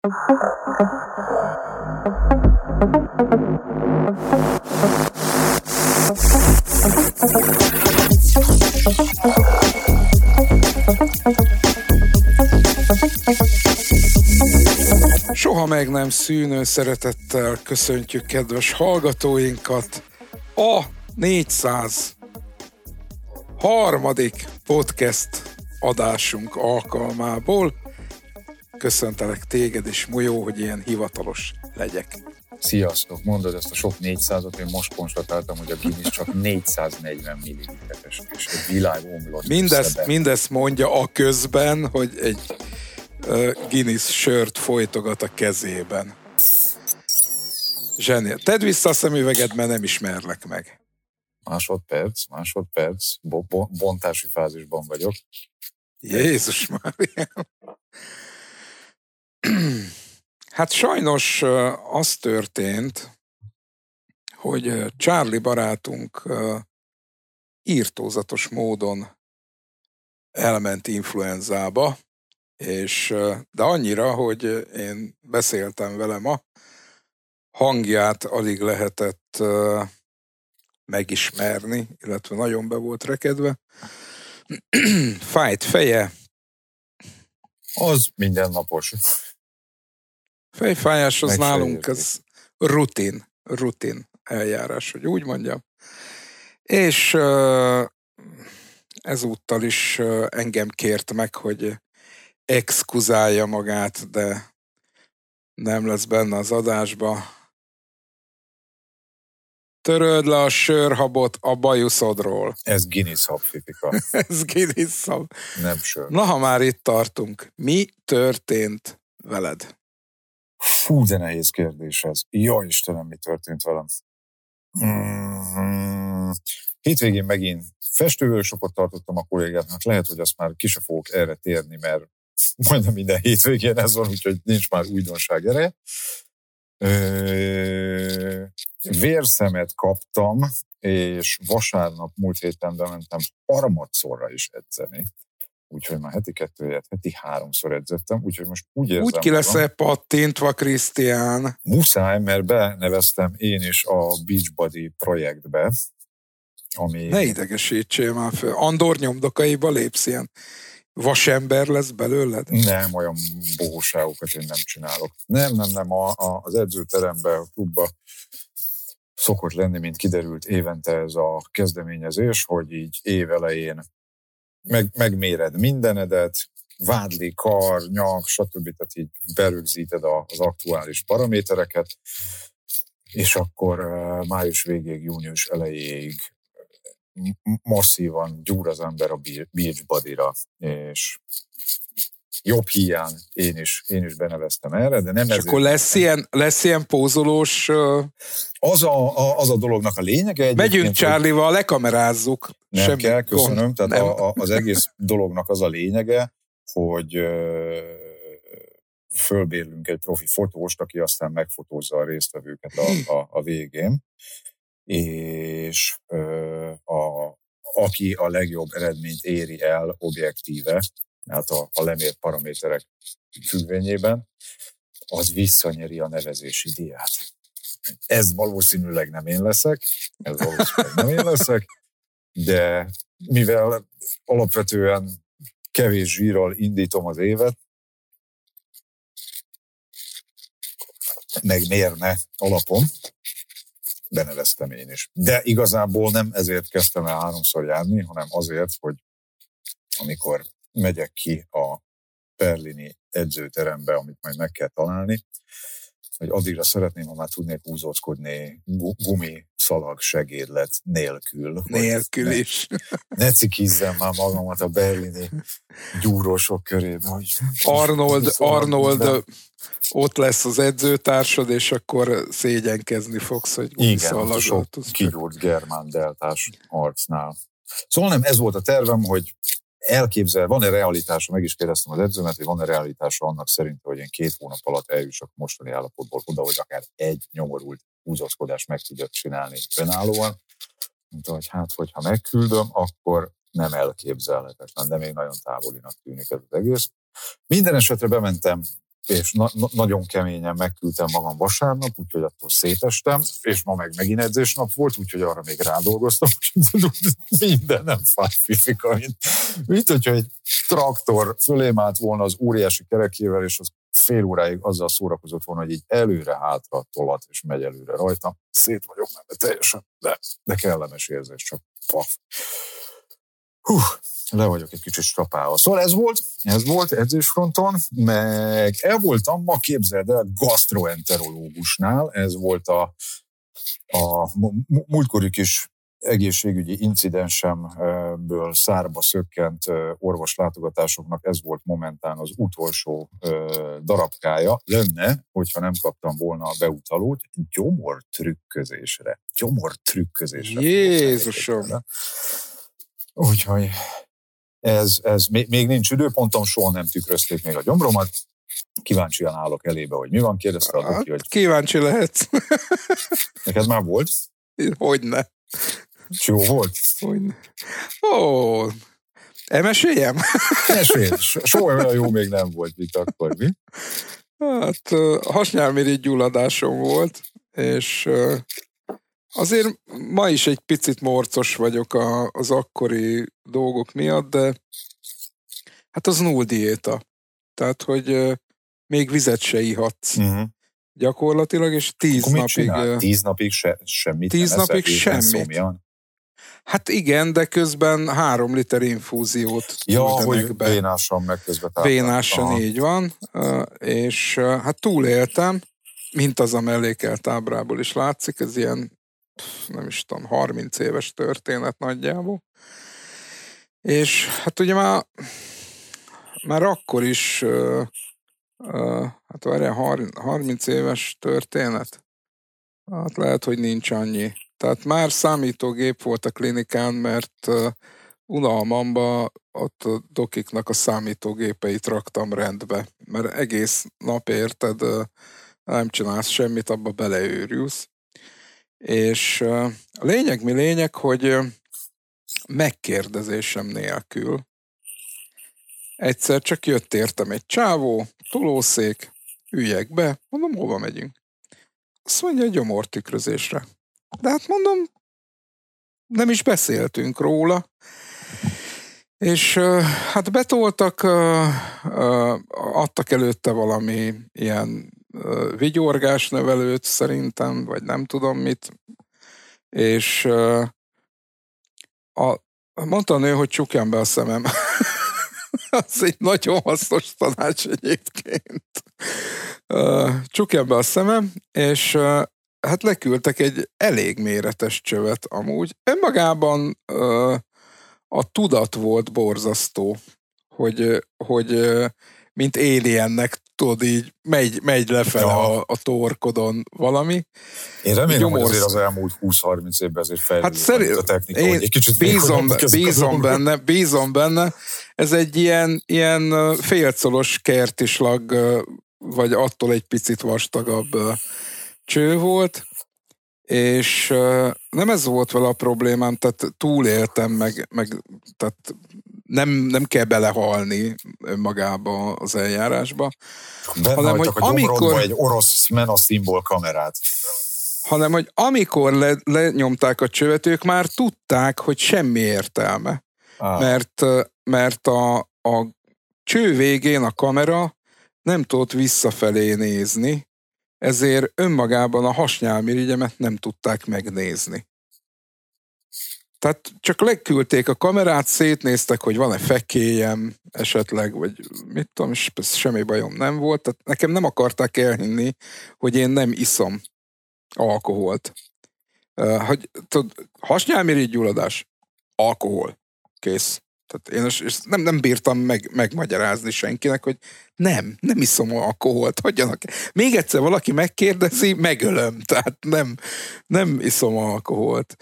Soha meg nem szűnő szeretettel köszöntjük kedves hallgatóinkat a 400 harmadik podcast adásunk alkalmából. Köszöntelek téged, és Molyó, hogy ilyen hivatalos legyek. Sziasztok, mondod ezt a sok 400-ot, én most konstatáltam, hogy a Guinness csak 440 milliliteres, és egy világ omlott Mindezt, mindezt mondja a közben, hogy egy uh, Guinness sört folytogat a kezében. Zseniál. Tedd vissza a szemüveged, mert nem ismerlek meg. Másodperc, másodperc, bo- bo- bontási fázisban vagyok. Jézus már. Hát sajnos az történt, hogy Charlie barátunk írtózatos módon elment influenzába, és, de annyira, hogy én beszéltem vele ma, hangját alig lehetett megismerni, illetve nagyon be volt rekedve. Fájt feje. Az mindennapos. Fejfájás az nálunk az rutin, rutin eljárás, hogy úgy mondjam. És ezúttal is engem kért meg, hogy exkuzálja magát, de nem lesz benne az adásba. Töröld le a sörhabot a bajuszodról. Ez Guinness hab, Fifika. Ez Guinness hab. Nem sör. Na, ha már itt tartunk, mi történt veled? Fú, de nehéz kérdés ez. Jó Istenem, mi történt velem? Mm-hmm. Hétvégén megint festővősokot tartottam a kollégáknak. Lehet, hogy azt már ki se fogok erre térni, mert majdnem minden hétvégén ez van, úgyhogy nincs már újdonság ereje. Vérszemet kaptam, és vasárnap múlt héten bementem harmadszorra is edzeni úgyhogy már heti kettőjét, heti háromszor edzettem, úgyhogy most úgy érzem... Úgy ki lesz-e pattintva, Krisztián? Muszáj, mert beneveztem én is a Beachbody projektbe, ami... Ne idegesítsél már fel. Andor nyomdokaiba lépsz ilyen vasember lesz belőled? Nem, olyan bohóságokat én nem csinálok. Nem, nem, nem, a, a, az edzőteremben, a klubba szokott lenni, mint kiderült évente ez a kezdeményezés, hogy így évelején meg, megméred mindenedet, vádli, kar, nyak, stb. Tehát így berögzíted az aktuális paramétereket, és akkor május végéig, június elejéig masszívan gyúr az ember a beach body-ra, és jobb hiány én is, én is beneveztem erre, de nem És akkor lesz ilyen, lesz ilyen pózolós... Uh... Az a, a, az a dolognak a lényege. Megyünk Charlie-val, hogy... lekamerázzuk. Nem Semmi kell, köszönöm. Gond. Tehát nem. A, a, az egész dolognak az a lényege, hogy uh, fölbérlünk egy profi fotóst, aki aztán megfotózza a résztvevőket a, a, a végén, és uh, a, aki a legjobb eredményt éri el objektíve, hát a, a lemért paraméterek függvényében, az visszanyeri a nevezési diát. Ez valószínűleg nem én leszek, ez valószínűleg nem én leszek, de mivel alapvetően kevés zsírral indítom az évet, meg mérne alapon, beneveztem én is. De igazából nem ezért kezdtem el háromszor járni, hanem azért, hogy amikor megyek ki a berlini edzőterembe, amit majd meg kell találni, hogy addigra szeretném, ha már tudnék húzóckodni gumi szalag segédlet nélkül. Nélkül ne, is. Ne cikizzem már magamat a berlini gyúrósok körébe. Hogy Arnold, Arnold ott lesz az edzőtársad, és akkor szégyenkezni fogsz, hogy Igen, sok kigyúrt germán deltás arcnál. Szóval nem, ez volt a tervem, hogy elképzel, van-e realitása, meg is kérdeztem az edzőmet, hogy van-e realitása annak szerint, hogy én két hónap alatt eljussak mostani állapotból oda, hogy akár egy nyomorult húzózkodást meg tudjak csinálni önállóan. Mondta, hogy hát, hogyha megküldöm, akkor nem elképzelhetetlen, de még nagyon távolinak tűnik ez az egész. Minden esetre bementem és na- na- nagyon keményen megküldtem magam vasárnap, úgyhogy attól szétestem, és ma meg megint edzésnap volt, úgyhogy arra még rádolgoztam, minden nem fáj fifika, mint, mint hogyha egy traktor fölém állt volna az óriási kerekével, és az fél óráig azzal szórakozott volna, hogy így előre-hátra tolat, és megy előre rajta. Szét vagyok mert teljesen, de, de kellemes érzés, csak paf. Hú, le vagyok egy kicsit strapálva. Szóval ez volt, ez volt edzésfronton, meg el voltam, ma képzeld el, gastroenterológusnál, ez volt a, a múltkori kis egészségügyi incidensemből szárba szökkent orvoslátogatásoknak ez volt momentán az utolsó darabkája. Lenne, hogyha nem kaptam volna a beutalót, gyomor trükközésre. Gyomor trükközésre. Jézusom! Úgyhogy ez, ez még, nincs időpontom, soha nem tükrözték még a gyomromat. Kíváncsian állok elébe, hogy mi van. Kérdezte a doki, hogy... Kíváncsi lehetsz. Neked már volt? Hogyne. És jó volt? Hogyne. Ó, elmeséljem? Mesélj, soha olyan jó még nem volt, mint akkor, mi? Hát hasnyálmirigy gyulladásom volt, és Azért ma is egy picit morcos vagyok a, az akkori dolgok miatt, de hát az null diéta. Tehát, hogy még vizet se ihatsz. Uh-huh. Gyakorlatilag, és tíz Akkor napig... Tíz napig se, semmit Tíz napig semmit. Hát igen, de közben három liter infúziót Ja, hogy be. vénásan meg közben Vénásan, így van. És hát túléltem, mint az a mellékelt ábrából is látszik, ez ilyen nem is tudom, 30 éves történet nagyjából. És hát ugye már, már akkor is, uh, uh, hát várjál, 30 éves történet? Hát lehet, hogy nincs annyi. Tehát már számítógép volt a klinikán, mert uh, unalmamba ott a dokiknak a számítógépeit raktam rendbe, mert egész nap érted, nem csinálsz semmit, abba beleőrülsz. És a lényeg mi lényeg, hogy megkérdezésem nélkül egyszer csak jött értem egy csávó, tolószék, üljek be, mondom, hova megyünk? Azt mondja, gyomortükrözésre. De hát mondom, nem is beszéltünk róla. És hát betoltak, adtak előtte valami ilyen vigyorgás nevelőt szerintem, vagy nem tudom mit, és a, mondta a nő, hogy csukjam be a szemem. Az egy nagyon hasznos tanács egyébként. Csukjam be a szemem, és hát leküldtek egy elég méretes csövet amúgy. Önmagában a tudat volt borzasztó, hogy, hogy mint aliennek tudod így, megy, megy lefele ja. a, a torkodon valami. Én remélem, Gyomorsz... hogy azért az elmúlt 20-30 évben azért fejlődött hát szerint, a technika, én egy kicsit bízom, bízom benne, bízom benne. Ez egy ilyen, ilyen félcolos kertislag, vagy attól egy picit vastagabb cső volt, és nem ez volt vele a problémám, tehát túléltem, meg, meg tehát nem, nem kell belehalni önmagába az eljárásba. Benne hanem, hogy a amikor egy orosz mena szimbol kamerát. Hanem, hogy amikor le, lenyomták a csövet, ők már tudták, hogy semmi értelme. Ah. Mert, mert a, a cső végén a kamera nem tudott visszafelé nézni, ezért önmagában a hasnyálmirigyemet nem tudták megnézni. Tehát csak legküldték a kamerát, szétnéztek, hogy van-e fekélyem esetleg, vagy mit tudom, és semmi bajom nem volt. Tehát nekem nem akarták elhinni, hogy én nem iszom alkoholt. Hogy, tudod, hasnyálmirigy gyulladás, alkohol, kész. Tehát én és nem, nem bírtam meg, megmagyarázni senkinek, hogy nem, nem iszom alkoholt, hagyjanak. Még egyszer valaki megkérdezi, megölöm, tehát nem, nem iszom alkoholt.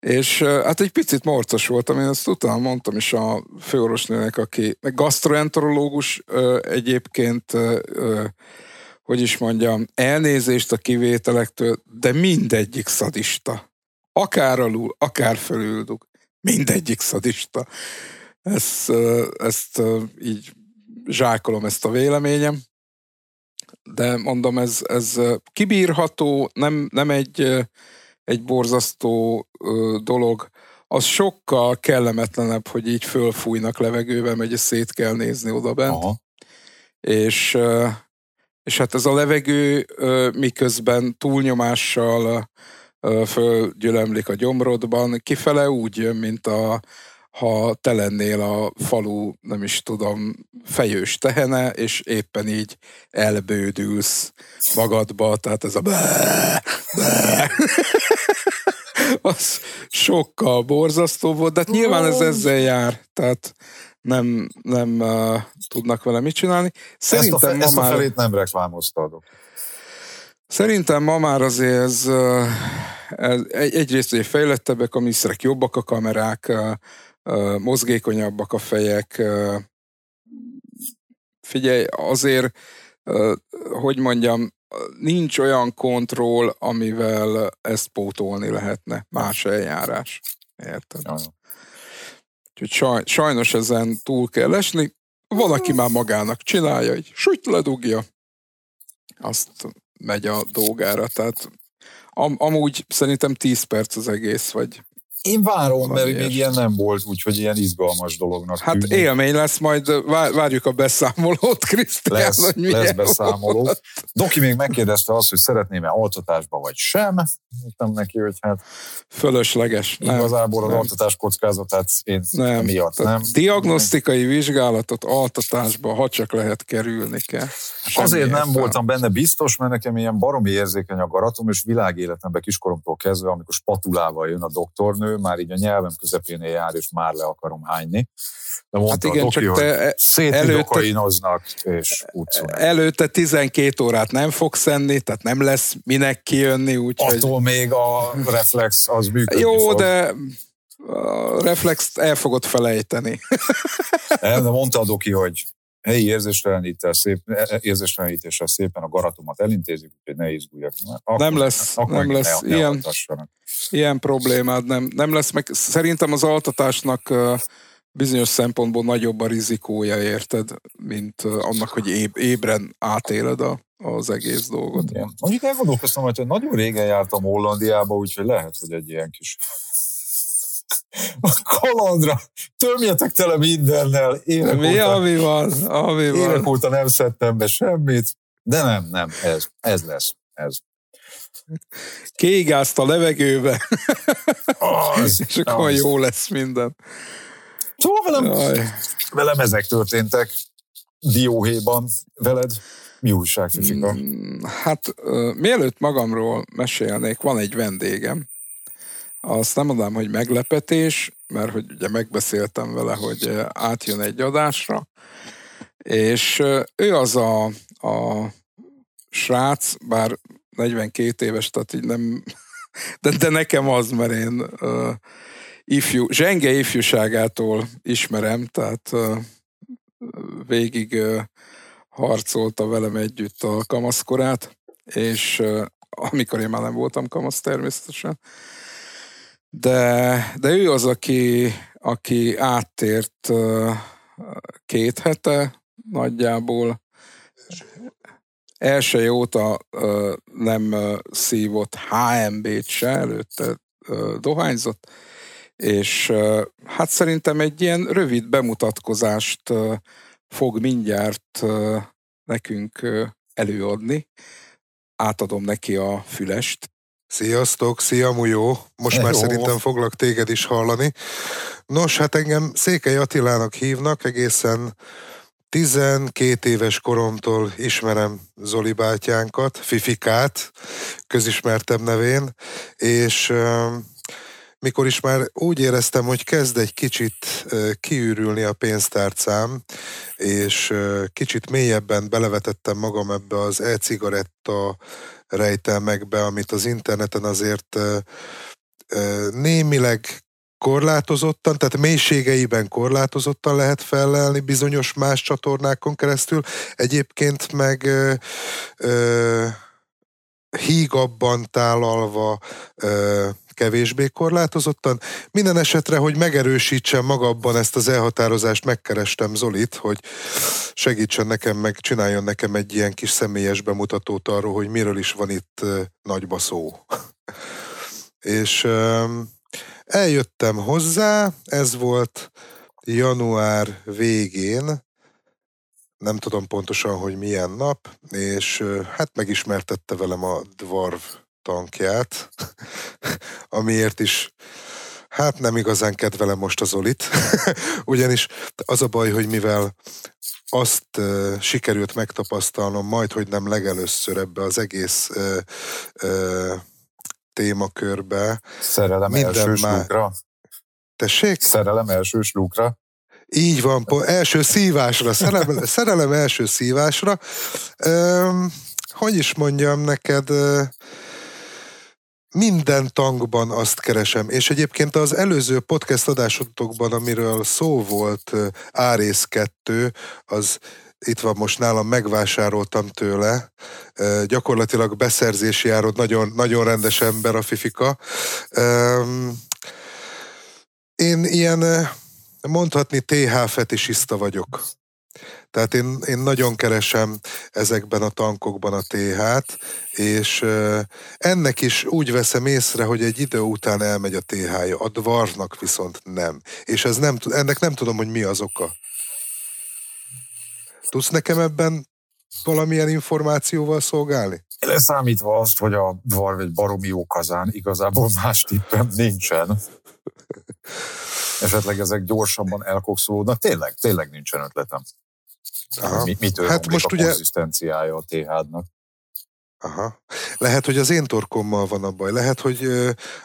És hát egy picit morcos voltam, én ezt utána mondtam is a főorvosnőnek, aki gastroenterológus egyébként, hogy is mondjam, elnézést a kivételektől, de mindegyik szadista. Akár alul, akár fölülduk. Mindegyik szadista. Ezt, ezt így zsákolom ezt a véleményem. de mondom, ez, ez kibírható, nem, nem egy, egy borzasztó dolog. Az sokkal kellemetlenebb, hogy így fölfújnak levegővel, megy szét kell nézni oda bent. Aha. És, és hát ez a levegő miközben túlnyomással fölgyülemlik a gyomrodban, kifele úgy jön, mint a, ha te lennél a falu, nem is tudom, fejős tehene, és éppen így elbődülsz magadba, tehát ez a az sokkal borzasztó volt, de hát nyilván ez ezzel jár, tehát nem, nem uh, tudnak vele mit csinálni. Szerintem ezt a, fe, ezt a felét nem reklámoztad. Szerintem ma már azért ez, ez egyrészt hogy fejlettebbek a műszerek, jobbak a kamerák, mozgékonyabbak a fejek. Figyelj, azért, hogy mondjam, nincs olyan kontroll, amivel ezt pótolni lehetne. Más eljárás. Érted? Úgyhogy saj, sajnos ezen túl kell esni. Valaki már magának csinálja, hogy süt ledugja, azt megy a dolgára. Tehát am, amúgy szerintem 10 perc az egész, vagy én várom, mert még ilyen nem volt, úgyhogy ilyen izgalmas dolognak Hát tűnik. élmény lesz, majd várjuk a beszámolót, Krisztián. Lesz, hogy lesz beszámoló. Volt. Doki még megkérdezte azt, hogy szeretném-e altatásba vagy sem. Mondtam neki, hogy hát... Fölösleges. Nem, igazából az nem. altatás kockázatát én nem. miatt nem. Diagnosztikai vizsgálatot altatásba, ha csak lehet kerülni kell. Semmi Azért nem voltam benne biztos, mert nekem ilyen baromi érzékeny a garatom, és világéletemben kiskoromtól kezdve, amikor spatulával jön a doktornő, már így a nyelvem közepén jár, és már le akarom hányni. De mondta hát igen, a doki, csak te szétidokainnoznak, és Előtte 12 órát nem fogsz enni, tehát nem lesz minek kijönni. Úgy, Attól hogy... még a reflex az működik. Jó, fog. de a reflex el fogod felejteni. Nem, de mondta a doki, hogy helyi érzéstelenítéssel, szép, érzéstelenítéssel szépen a garatomat elintézik, úgyhogy ne izguljak. Akkor, nem lesz, akkor nem lesz ne, ilyen, ilyen problémád, nem, nem lesz, meg szerintem az altatásnak bizonyos szempontból nagyobb a rizikója, érted, mint annak, hogy éb, ébren átéled a, az egész dolgot. Igen. Mondjuk elgondolkoztam, hogy nagyon régen jártam Hollandiába, úgyhogy lehet, hogy egy ilyen kis a kalandra, tömjetek tele mindennel. Évek Mi, óta, ami van, ami van. Évek óta nem szedtem be semmit, de nem, nem, ez, ez lesz, ez. Kégázt a levegőbe, az, és akkor az. jó lesz minden. Szóval velem, velem ezek történtek dióhéjban veled. Mi újság, Fifika? Mm, hát uh, mielőtt magamról mesélnék, van egy vendégem, azt nem mondom, hogy meglepetés, mert hogy ugye megbeszéltem vele, hogy átjön egy adásra, és ő az a, a srác, bár 42 éves, tehát így nem, de, de nekem az, mert én uh, ifjú, zsenge ifjúságától ismerem, tehát uh, végig uh, harcolta velem együtt a kamaszkorát, és uh, amikor én már nem voltam kamasz természetesen, de, de ő az, aki, aki áttért két hete nagyjából. Első óta nem szívott HMB-t se, előtte dohányzott, és hát szerintem egy ilyen rövid bemutatkozást fog mindjárt nekünk előadni. Átadom neki a fülest. Sziasztok, szia Mujó! Most Hello. már szerintem foglak téged is hallani. Nos, hát engem Székely Attilának hívnak, egészen 12 éves koromtól ismerem Zoli bátyánkat, Fifikát, közismertem nevén, és mikor is már úgy éreztem, hogy kezd egy kicsit kiürülni a pénztárcám, és kicsit mélyebben belevetettem magam ebbe az e-cigaretta rejtelmekbe, amit az interneten azért némileg korlátozottan, tehát mélységeiben korlátozottan lehet felelni bizonyos más csatornákon keresztül. Egyébként meg ö, ö, hígabban tálalva, kevésbé korlátozottan. Minden esetre, hogy megerősítsem magabban ezt az elhatározást, megkerestem Zolit, hogy segítsen nekem, meg csináljon nekem egy ilyen kis személyes bemutatót arról, hogy miről is van itt nagyba szó. És eljöttem hozzá, ez volt január végén, nem tudom pontosan, hogy milyen nap, és hát megismertette velem a Dwarf tankját, amiért is hát nem igazán kedvelem most az Olit, ugyanis az a baj, hogy mivel azt uh, sikerült megtapasztalnom majd, hogy nem legelőször ebbe az egész uh, uh, témakörbe. Szerelem első már... Tessék? Szerelem első slúkra. Így van, po, első szívásra, szerelem, szerelem első szívásra. Um, hogy is mondjam neked, uh, minden tankban azt keresem, és egyébként az előző podcast adásotokban, amiről szó volt, Árész 2, az itt van most nálam, megvásároltam tőle. Gyakorlatilag beszerzési árod, nagyon, nagyon rendes ember a Fifika. Én ilyen mondhatni TH fetisista vagyok. Tehát én, én nagyon keresem ezekben a tankokban a TH-t, és ennek is úgy veszem észre, hogy egy idő után elmegy a TH-ja, a dvarnak viszont nem. És ez nem, ennek nem tudom, hogy mi az oka. Tudsz nekem ebben valamilyen információval szolgálni? Leszámítva azt, hogy a dvarv egy baromi jó kazán, igazából más tippem nincsen. Esetleg ezek gyorsabban elkokszolódnak. Tényleg, tényleg nincsen ötletem. Aha. Mi, mitől hát most a ugye... konzisztenciája a TH-nak? Aha. Lehet, hogy az én torkommal van a baj. Lehet, hogy,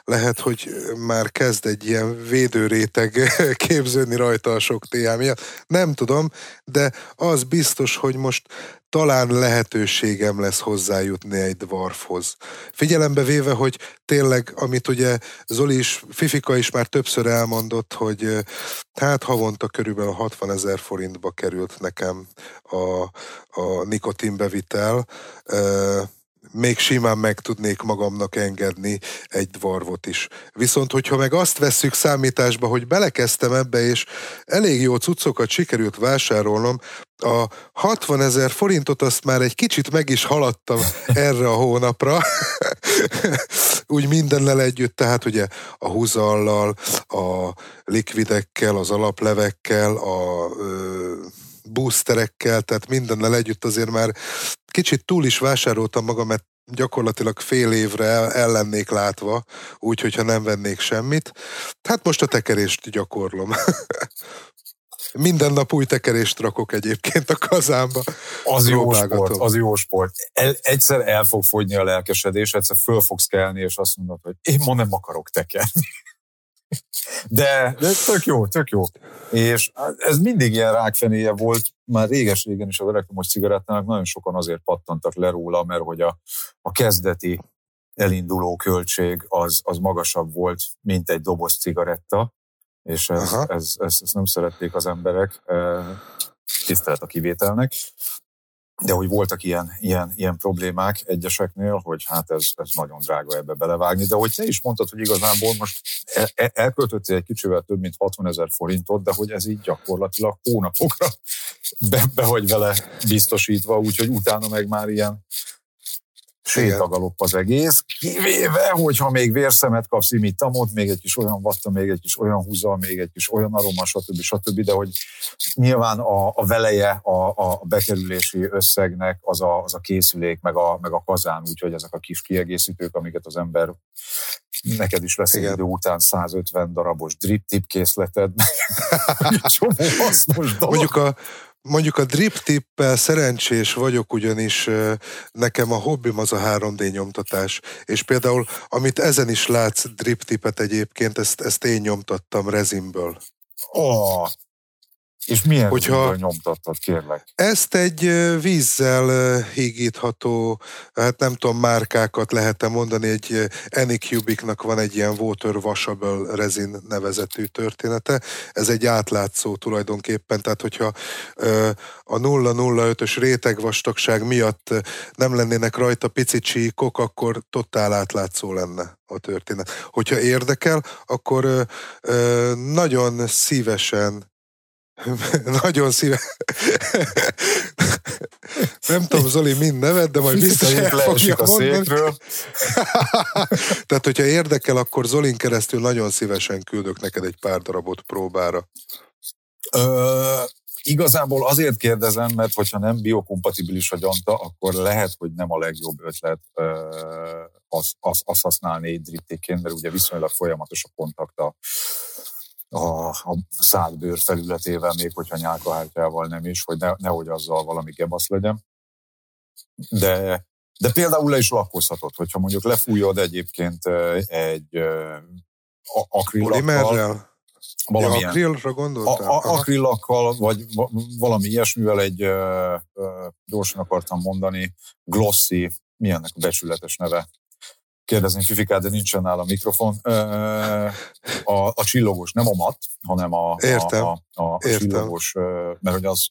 lehet, hogy már kezd egy ilyen védőréteg képződni rajta a sok TH miatt. Nem tudom, de az biztos, hogy most talán lehetőségem lesz hozzájutni egy dwarfhoz. Figyelembe véve, hogy tényleg, amit ugye Zoli is, Fifika is már többször elmondott, hogy hát havonta körülbelül 60 ezer forintba került nekem a, a nikotinbevitel még simán meg tudnék magamnak engedni egy dvarvot is. Viszont, hogyha meg azt vesszük számításba, hogy belekezdtem ebbe, és elég jó cuccokat sikerült vásárolnom, a 60 ezer forintot azt már egy kicsit meg is haladtam erre a hónapra, úgy mindennel együtt, tehát ugye a húzallal, a likvidekkel, az alaplevekkel, a ö, boosterekkel, tehát mindennel együtt azért már kicsit túl is vásároltam magam, mert gyakorlatilag fél évre el, lennék látva, úgy, hogyha nem vennék semmit. Hát most a tekerést gyakorlom. Minden nap új tekerést rakok egyébként a kazámba. Az jó sport, az jó sport. El, egyszer el fog fogyni a lelkesedés, egyszer föl fogsz kelni, és azt mondod, hogy én ma nem akarok tekerni. De, de tök jó, tök jó. És ez mindig ilyen rákfenéje volt, már réges-régen is az elektromos cigarettának nagyon sokan azért pattantak le róla, mert hogy a, a kezdeti elinduló költség az, az magasabb volt, mint egy doboz cigaretta, és ez, ez, ez, ez, nem szerették az emberek, tisztelet a kivételnek de hogy voltak ilyen, ilyen, ilyen problémák egyeseknél, hogy hát ez, ez nagyon drága ebbe belevágni, de hogy te is mondtad, hogy igazából most el, elköltöttél egy kicsivel több mint 60 ezer forintot, de hogy ez így gyakorlatilag hónapokra be, be vagy vele biztosítva, úgyhogy utána meg már ilyen sétagalop az egész, kivéve, hogyha még vérszemet kapsz imitamot, még egy kis olyan vatta, még egy kis olyan húza, még egy kis olyan aroma, stb. stb. De hogy nyilván a, a veleje a, a bekerülési összegnek az a, az a készülék, meg a, meg a kazán, úgyhogy ezek a kis kiegészítők, amiket az ember neked is lesz egy idő után 150 darabos drip tip készleted, Mondjuk a, Mondjuk a drip tippel szerencsés vagyok, ugyanis nekem a hobbim az a 3D nyomtatás. És például, amit ezen is látsz drip tippet egyébként, ezt, ezt én nyomtattam rezinből. Oh, És milyen hogyha nyomtattad, kérlek? Ezt egy vízzel hígítható, hát nem tudom, márkákat lehet-e mondani, egy Anycubicnak van egy ilyen Water Washable Resin nevezetű története. Ez egy átlátszó tulajdonképpen, tehát hogyha a 0,05-ös rétegvastagság miatt nem lennének rajta pici csíkok, akkor totál átlátszó lenne a történet. Hogyha érdekel, akkor nagyon szívesen Nagyon szíve. Nem tudom, Zoli, mind nevet, de majd biztos el fogja a székről. Tehát, hogyha érdekel, akkor Zolin keresztül nagyon szívesen küldök neked egy pár darabot próbára. Ö, igazából azért kérdezem, mert hogyha nem biokompatibilis a gyanta, akkor lehet, hogy nem a legjobb ötlet azt az, az használni egy driptéként, mert ugye viszonylag folyamatos a kontakt a a, a szádbőr felületével, még hogyha nyálkahártyával nem is, hogy ne, nehogy azzal valami gebasz legyen. De, de például le is lakkozhatod, hogyha mondjuk lefújod egyébként egy akrilakkal, valamilyen, ja, akrilra gondoltál? A, a, akrilakkal, vagy valami ilyesmivel egy, ö, ö, gyorsan akartam mondani, glossy, mi ennek a becsületes neve? Kérdezni Fifikát, de nincsen nála a mikrofon. A, a csillogós, nem a mat, hanem a, Értem. a, a, a Értem. csillogós, mert hogy az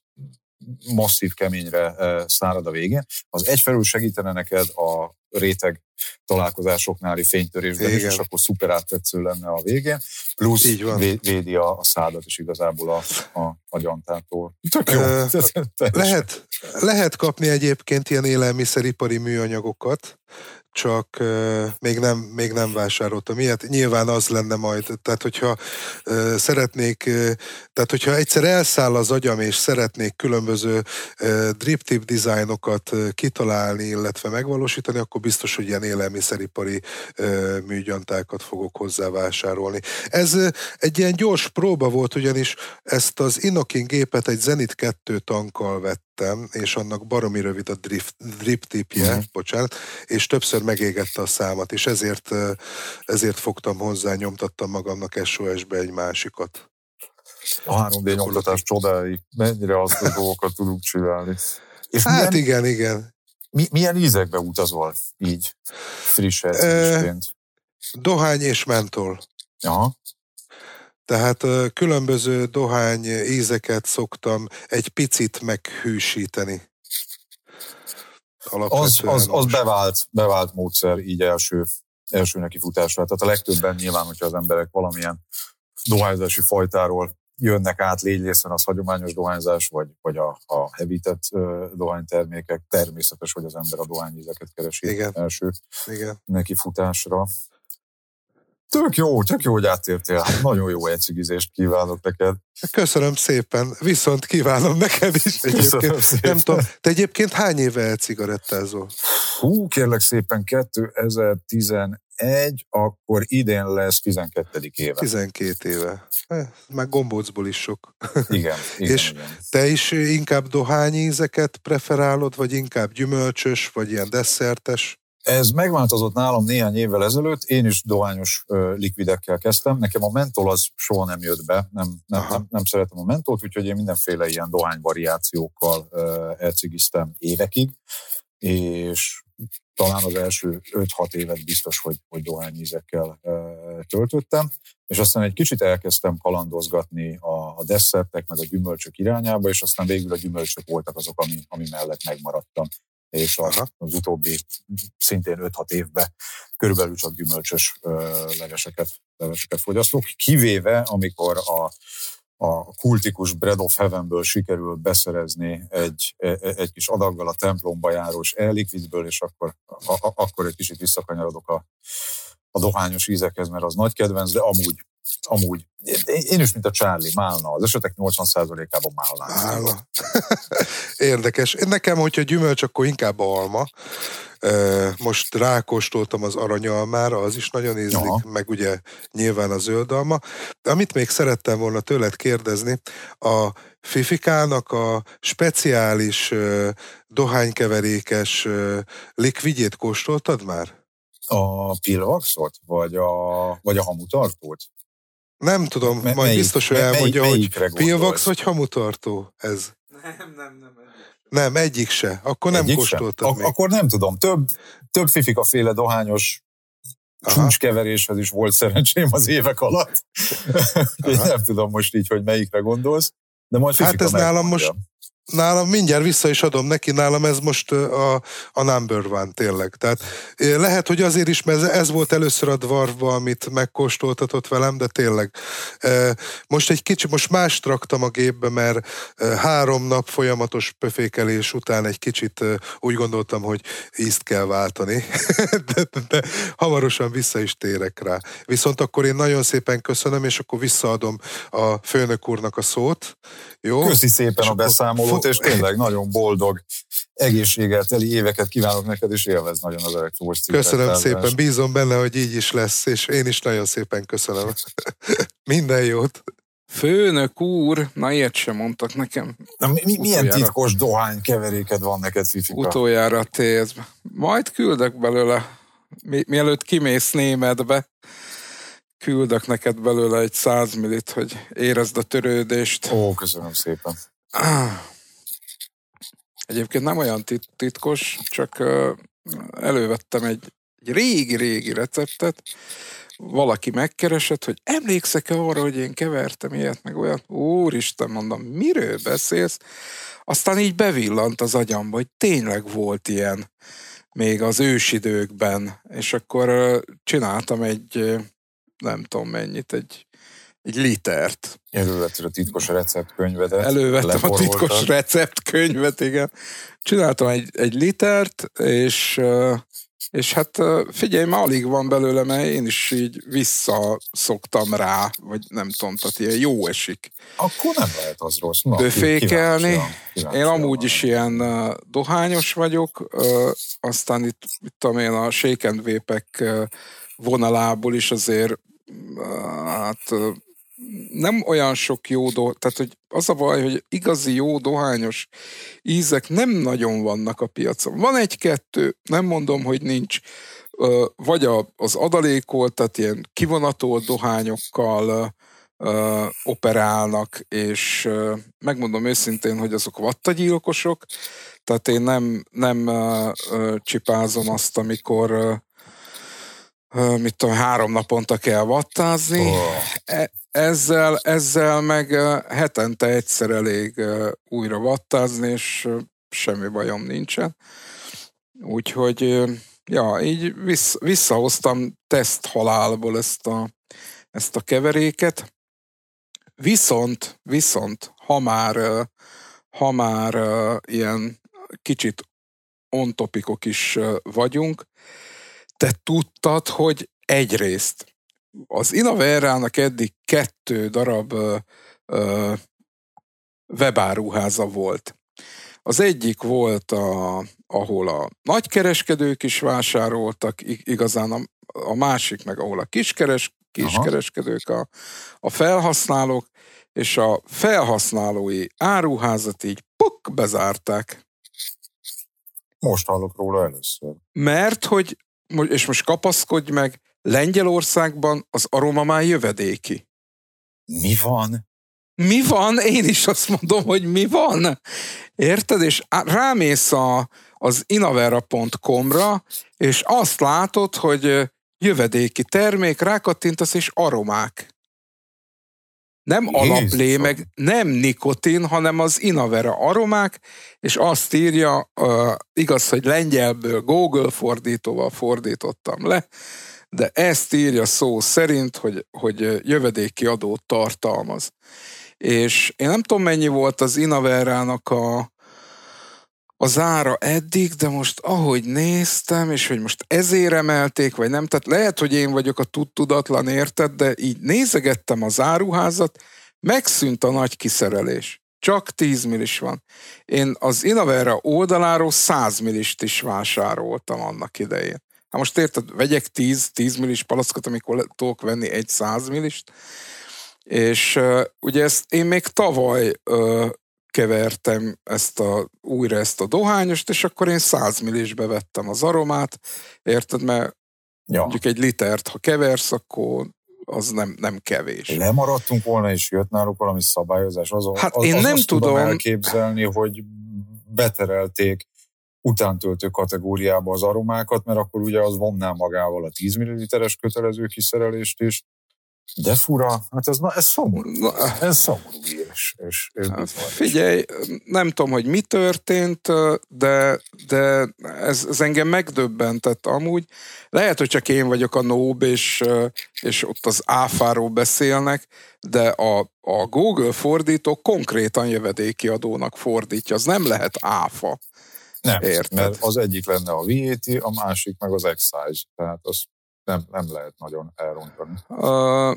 masszív keményre szárad a végén, az egyfelől segítene neked a réteg találkozásoknáli fénytörésben is, és akkor szuper áttetsző lenne a végén, plusz védi a, a szádat is igazából a, a, a gyantától. Tök jó. Lehet, lehet kapni egyébként ilyen élelmiszeripari műanyagokat, csak még, nem, még nem vásároltam ilyet. Nyilván az lenne majd, tehát hogyha szeretnék, tehát hogyha egyszer elszáll az agyam, és szeretnék különböző uh, drip tip dizájnokat kitalálni, illetve megvalósítani, akkor biztos, hogy ilyen élelmiszeripari műgyantákat fogok hozzá vásárolni. Ez egy ilyen gyors próba volt, ugyanis ezt az Inokin gépet egy Zenit 2 tankkal vett vettem, és annak baromi rövid a drift, drip tipje, uh-huh. bocsánat, és többször megégette a számat, és ezért, ezért fogtam hozzá, nyomtattam magamnak SOS-be egy másikat. A 3D nyomtatás csodái, mennyire azt a dolgokat tudunk csinálni. És hát milyen, igen, igen. Mi, milyen ízekbe utazol így friss e, Dohány és mentol. Aha. Tehát különböző dohány ízeket szoktam egy picit meghűsíteni. Az, az, az bevált, bevált módszer így első, első nekifutásra. Tehát a legtöbben nyilván, hogyha az emberek valamilyen dohányzási fajtáról jönnek át légylészen az hagyományos dohányzás, vagy, vagy a, a hevített uh, dohánytermékek. Természetes, hogy az ember a dohányízeket keresi Igen. első Igen. nekifutásra. Tök jó, tök jó, hogy áttértél. Hát nagyon jó egyszigizést kívánok neked. Köszönöm szépen, viszont kívánom neked is egyébként. Nem tudom, te egyébként hány éve elcigarettázol? Hú, kérlek szépen 2011, akkor idén lesz 12. éve. 12 éve. Eh, már gombócból is sok. Igen, igen És igen. te is inkább dohányízeket preferálod, vagy inkább gyümölcsös, vagy ilyen desszertes? Ez megváltozott nálam néhány évvel ezelőtt, én is dohányos likvidekkel kezdtem, nekem a mentol az soha nem jött be, nem, nem, nem, nem szeretem a mentolt, úgyhogy én mindenféle ilyen dohányvariációkkal elcigiztem évekig, és talán az első 5-6 évet biztos, hogy, hogy dohányízekkel töltöttem, és aztán egy kicsit elkezdtem kalandozgatni a, a desszertek, meg a gyümölcsök irányába, és aztán végül a gyümölcsök voltak azok, ami, ami mellett megmaradtam és az, az utóbbi szintén 5-6 évben körülbelül csak gyümölcsös leveseket, leveseket fogyasztok, kivéve amikor a, a kultikus Bread of Heavenből sikerül beszerezni egy, e, e, egy kis adaggal a templomba járós ellikvidből, és akkor, a, akkor egy kicsit visszakanyarodok a, a dohányos ízekhez, mert az nagy kedvenc, de amúgy amúgy én is, mint a Charlie, málna. Az esetek 80%-ában málna. Málna. Érdekes. Nekem, hogyha gyümölcs, akkor inkább alma. Most rákóstoltam az aranyalmára, az is nagyon ízlik, Aha. meg ugye nyilván a zöldalma. De amit még szerettem volna tőled kérdezni, a Fifikának a speciális dohánykeverékes likvidjét kóstoltad már? A pillavaxot? Vagy a, vagy a hamutartót? Nem tudom, Me- majd melyik- biztos, hogy elmondja, melyik- hogy pilvax vagy hamutartó ez. Nem, nem, nem. Nem, egyik se. Akkor nem Egyik sem? kóstoltad Ak-. Akkor nem tudom, több, több fifika féle dohányos Aha. csúcskeveréshez is volt szerencsém az évek alatt. Én nem tudom most így, hogy melyikre gondolsz, de majd Hát ez nálam most- Nálam mindjárt vissza is adom neki, nálam ez most a, a number one tényleg. Tehát lehet, hogy azért is, mert ez- volt először a dwarfba, amit megkóstoltatott velem, de tényleg. Most egy kicsi, most más raktam a gépbe, mert három nap folyamatos pöfékelés után egy kicsit úgy gondoltam, hogy ízt kell váltani, de, de, de hamarosan vissza is térek rá. Viszont akkor én nagyon szépen köszönöm, és akkor visszaadom a főnök úrnak a szót. Jó? Köszi szépen És a beszámolót, fo- és tényleg nagyon boldog, egészséggel teli éveket kívánok neked, és élvez nagyon az elektromos Köszönöm cigarettázás. szépen, bízom benne, hogy így is lesz, és én is nagyon szépen köszönöm. Minden jót. Főnök úr, na ilyet sem mondtak nekem. Na, mi, mi, milyen Utoljára. titkos dohány keveréked van neked, Fifika? Utoljára TS-be. Majd küldök belőle, mi, mielőtt kimész németbe, küldök neked belőle egy százmilit, hogy érezd a törődést. Ó, köszönöm szépen. Ah. Egyébként nem olyan tit- titkos, csak elővettem egy, egy régi-régi receptet, valaki megkeresett, hogy emlékszek-e arra, hogy én kevertem ilyet, meg olyat? Úristen, mondom, miről beszélsz? Aztán így bevillant az agyamba, hogy tényleg volt ilyen még az ősidőkben, és akkor csináltam egy, nem tudom mennyit, egy, egy litert. Elővetted a titkos receptkönyvedet. Elővettem a titkos receptkönyvet, igen. Csináltam egy, egy litert, és, és hát figyelj, már alig van belőle, mert én is így visszaszoktam rá, vagy nem tudom, tehát ilyen jó esik. Akkor nem lehet az rossz. Na, Böfékelni. kíváncsian- kíváncsian Én amúgy is várom. ilyen dohányos vagyok, aztán itt, tudom én, a shake and vonalából is azért hát nem olyan sok jó do, tehát hogy az a baj, hogy igazi jó dohányos ízek nem nagyon vannak a piacon. Van egy-kettő, nem mondom, hogy nincs, vagy az adalékolt, tehát ilyen kivonatolt dohányokkal operálnak, és megmondom őszintén, hogy azok vattagyilkosok, tehát én nem, nem csipázom azt, amikor mit tudom, három naponta kell vattázni, Ó, ezzel, ezzel meg hetente egyszer elég újra vattázni, és semmi bajom nincsen. Úgyhogy, ja, így vissz, visszahoztam teszt halálból ezt a, ezt a keveréket. Viszont, viszont, ha már, ha már ilyen kicsit ontopikok is vagyunk, te tudtad, hogy egyrészt az Inaverrának eddig kettő darab ö, ö, webáruháza volt. Az egyik volt, a, ahol a nagykereskedők is vásároltak, igazán a, a másik meg, ahol a kiskeres, kiskereskedők, a, a felhasználók, és a felhasználói áruházat így puk, bezárták. most hallok róla először. Mert hogy, és most kapaszkodj meg, Lengyelországban az aroma már jövedéki. Mi van? Mi van? Én is azt mondom, hogy mi van. Érted? És rámész a, az inavera.com-ra, és azt látod, hogy jövedéki termék, rákattintasz, és aromák. Nem alaplé, meg nem nikotin, hanem az Inavera aromák, és azt írja, uh, igaz, hogy lengyelből Google fordítóval fordítottam le, de ezt írja szó szerint, hogy, hogy jövedéki adót tartalmaz. És én nem tudom, mennyi volt az Inaverának a, az ára eddig, de most ahogy néztem, és hogy most ezért emelték, vagy nem, tehát lehet, hogy én vagyok a tudtudatlan érted, de így nézegettem az áruházat, megszűnt a nagy kiszerelés. Csak 10 millis van. Én az Inavera oldaláról 100 millist is vásároltam annak idején. Hát most érted, vegyek 10, 10 millis palackot, amikor tudok venni egy 100 millist, és uh, ugye ezt én még tavaly uh, kevertem ezt a, újra ezt a dohányost, és akkor én 100 millisbe vettem az aromát, érted, mert Ja. mondjuk egy litert, ha keversz, akkor az nem, nem kevés. Lemaradtunk volna, és jött náluk valami szabályozás. Azon, Hát az, én az nem azt tudom. elképzelni, hogy beterelték utántöltő kategóriába az aromákat, mert akkor ugye az vonná magával a 10 ml-es kötelező kiszerelést is. De fura, hát ez, ez szomorú. Ez szomorú, és, és, és Hát. Figyelj, nem tudom, hogy mi történt, de, de ez, ez engem megdöbbentett amúgy. Lehet, hogy csak én vagyok a nób, és, és ott az áfáról beszélnek, de a, a Google fordító konkrétan jövedéki adónak fordítja. Az nem lehet áfa. Nem, Érted. mert az egyik lenne a VAT, a másik meg az excise, tehát az nem, nem lehet nagyon elrontani. Uh,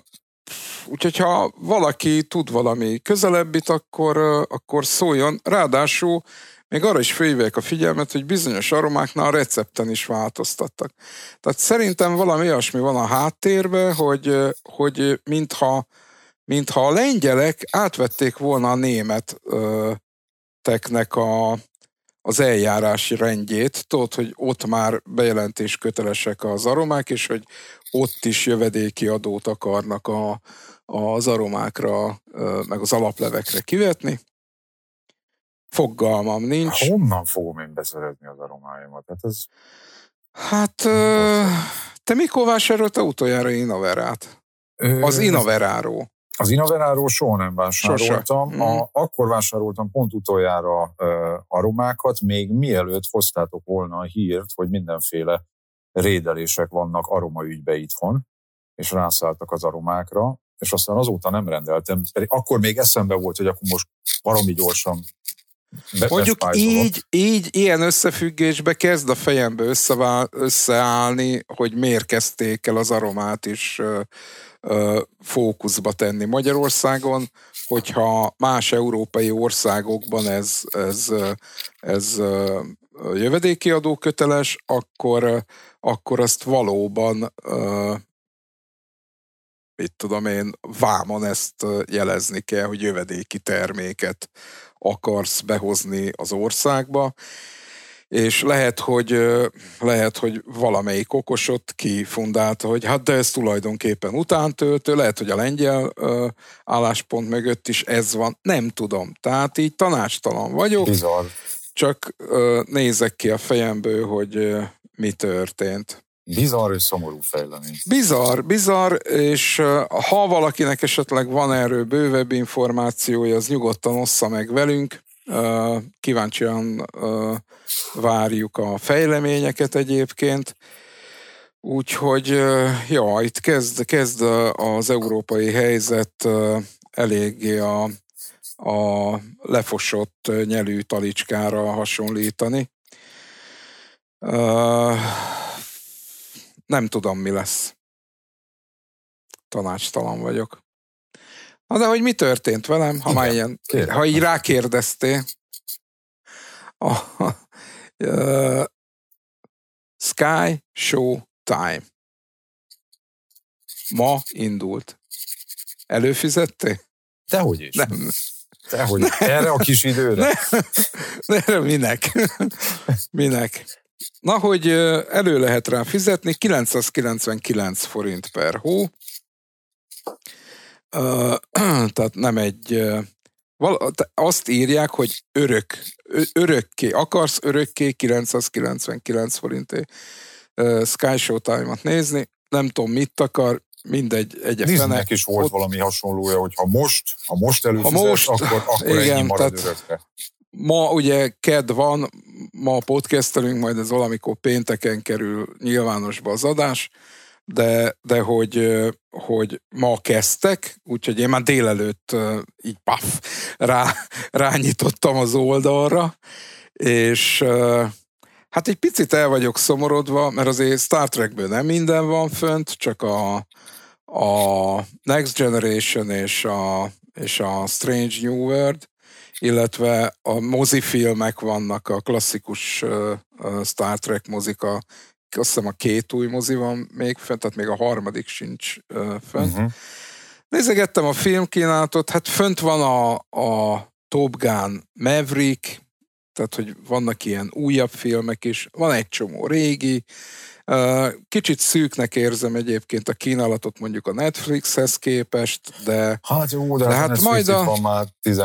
úgyhogy ha valaki tud valami közelebbit, akkor, akkor szóljon. Ráadásul még arra is fölhívják a figyelmet, hogy bizonyos aromáknál a recepten is változtattak. Tehát szerintem valami olyasmi van a háttérben, hogy, hogy mintha, mintha a lengyelek átvették volna a német uh, teknek a, az eljárási rendjét. Tudod, hogy ott már bejelentés kötelesek az aromák, és hogy ott is jövedéki adót akarnak a, az aromákra, ö, meg az alaplevekre kivetni. Fogalmam nincs. Honnan fogom én beszerezni az aromáimat? Hát ez Hát ö, te mikor vásároltál utoljára Inaverát? Az Inaveráról. Az Inaveráról soha nem vásároltam. A, akkor vásároltam pont utoljára uh, aromákat, még mielőtt hoztátok volna a hírt, hogy mindenféle rédelések vannak aromaügybe itthon, és rászálltak az aromákra, és aztán azóta nem rendeltem. Pedig akkor még eszembe volt, hogy akkor most valami gyorsan be, Mondjuk így, így, ilyen összefüggésbe kezd a fejembe összeállni, hogy miért kezdték el az aromát is ö, ö, fókuszba tenni Magyarországon, hogyha más európai országokban ez, ez, ez ö, jövedéki adóköteles, akkor, ö, akkor azt valóban ö, mit tudom én, vámon ezt jelezni kell, hogy jövedéki terméket akarsz behozni az országba, és lehet, hogy lehet, hogy valamelyik okosot kifundálta, hogy hát de ez tulajdonképpen utántöltő, lehet, hogy a lengyel álláspont mögött is ez van, nem tudom. Tehát így tanácstalan vagyok, Bizarr. csak nézek ki a fejemből, hogy mi történt. Bizarr és szomorú fejlemény. Bizarr, bizarr, és ha valakinek esetleg van erről bővebb információja, az nyugodtan ossza meg velünk. Kíváncsian várjuk a fejleményeket egyébként. Úgyhogy, ja, itt kezd, kezd az európai helyzet eléggé a, a lefosott nyelű talicskára hasonlítani. Nem tudom, mi lesz. Tanácstalan vagyok. Na de hogy mi történt velem, ha Igen, már ilyen, kérlek. ha így rákérdeztél. A, uh, Sky Show Time. Ma indult. Előfizettél? Dehogy is. Nem. Dehogy is. Erre a kis időre. Ne, de minek? minek? Na, hogy elő lehet rá fizetni, 999 forint per hó. Tehát nem egy... Azt írják, hogy örök, örökké, akarsz örökké 999 forintért ö, Sky Showtime-ot nézni, nem tudom mit akar, mindegy, egy fene. Disneynek is volt Ott- valami hasonlója, hogy ha most, ha most előfizetsz, most- akkor, akkor igen, ennyi marad tehát- örökre. Ma ugye ked van, ma podcastelünk, majd ez valamikor pénteken kerül nyilvánosba az adás, de, de hogy, hogy ma kezdtek, úgyhogy én már délelőtt így paf, rá, rányitottam az oldalra, és hát egy picit el vagyok szomorodva, mert azért Star Trekből nem minden van fönt, csak a, a Next Generation és a, és a Strange New World, illetve a mozifilmek vannak, a klasszikus Star Trek mozika, azt hiszem a két új mozi van még fent, tehát még a harmadik sincs fönt. Uh-huh. Nézegettem a filmkínálatot, hát fönt van a, a Top Gun Maverick, tehát hogy vannak ilyen újabb filmek is, van egy csomó régi, Kicsit szűknek érzem egyébként a kínálatot mondjuk a Netflixhez képest, de... Hát jó, de, de hát majd a... van már 10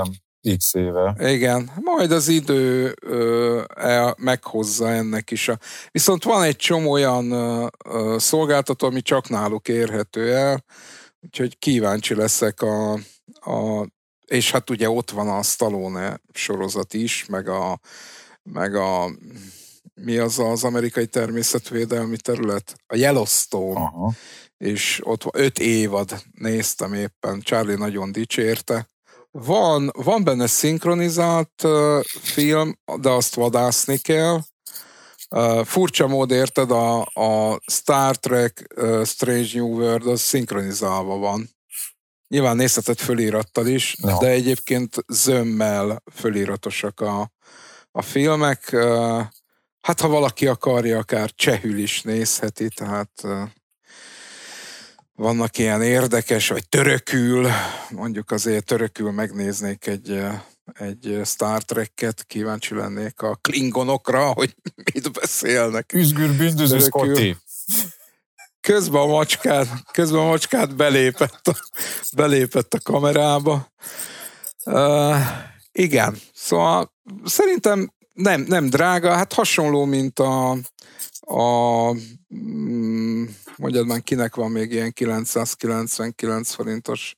x éve. Igen, majd az idő ö, el, meghozza ennek is. A... Viszont van egy csomó olyan ö, ö, szolgáltató, ami csak náluk érhető el, úgyhogy kíváncsi leszek a, a és hát ugye ott van a Stallone sorozat is, meg a, meg a mi az az amerikai természetvédelmi terület? A Yellowstone. Aha. És ott öt évad néztem éppen, Charlie nagyon dicsérte. Van, van benne szinkronizált uh, film, de azt vadászni kell. Uh, furcsa mód érted, a, a Star Trek uh, Strange New World az szinkronizálva van. Nyilván nézheted fölirattal is, no. de egyébként zömmel föliratosak a, a filmek. Uh, Hát ha valaki akarja, akár csehül is nézheti, tehát vannak ilyen érdekes, vagy törökül, mondjuk azért törökül megnéznék egy, egy Star Trek-et, kíváncsi lennék a klingonokra, hogy mit beszélnek. Üzgür bűndöző Scotty. Közben a macskát, közben a macskát belépett a, belépett a kamerába. Uh, igen, szóval szerintem nem, nem drága, hát hasonló, mint a, a mm, mondjad már, kinek van még ilyen 999 forintos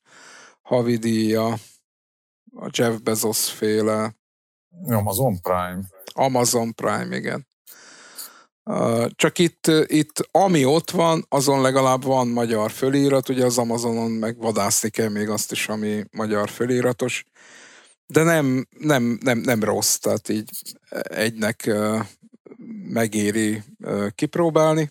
havidíja, a Jeff Bezos féle. Amazon Prime. Amazon Prime, igen. Csak itt, itt, ami ott van, azon legalább van magyar fölírat, ugye az Amazonon meg vadászni kell még azt is, ami magyar fölíratos de nem, nem, nem, nem rossz, tehát így egynek megéri kipróbálni,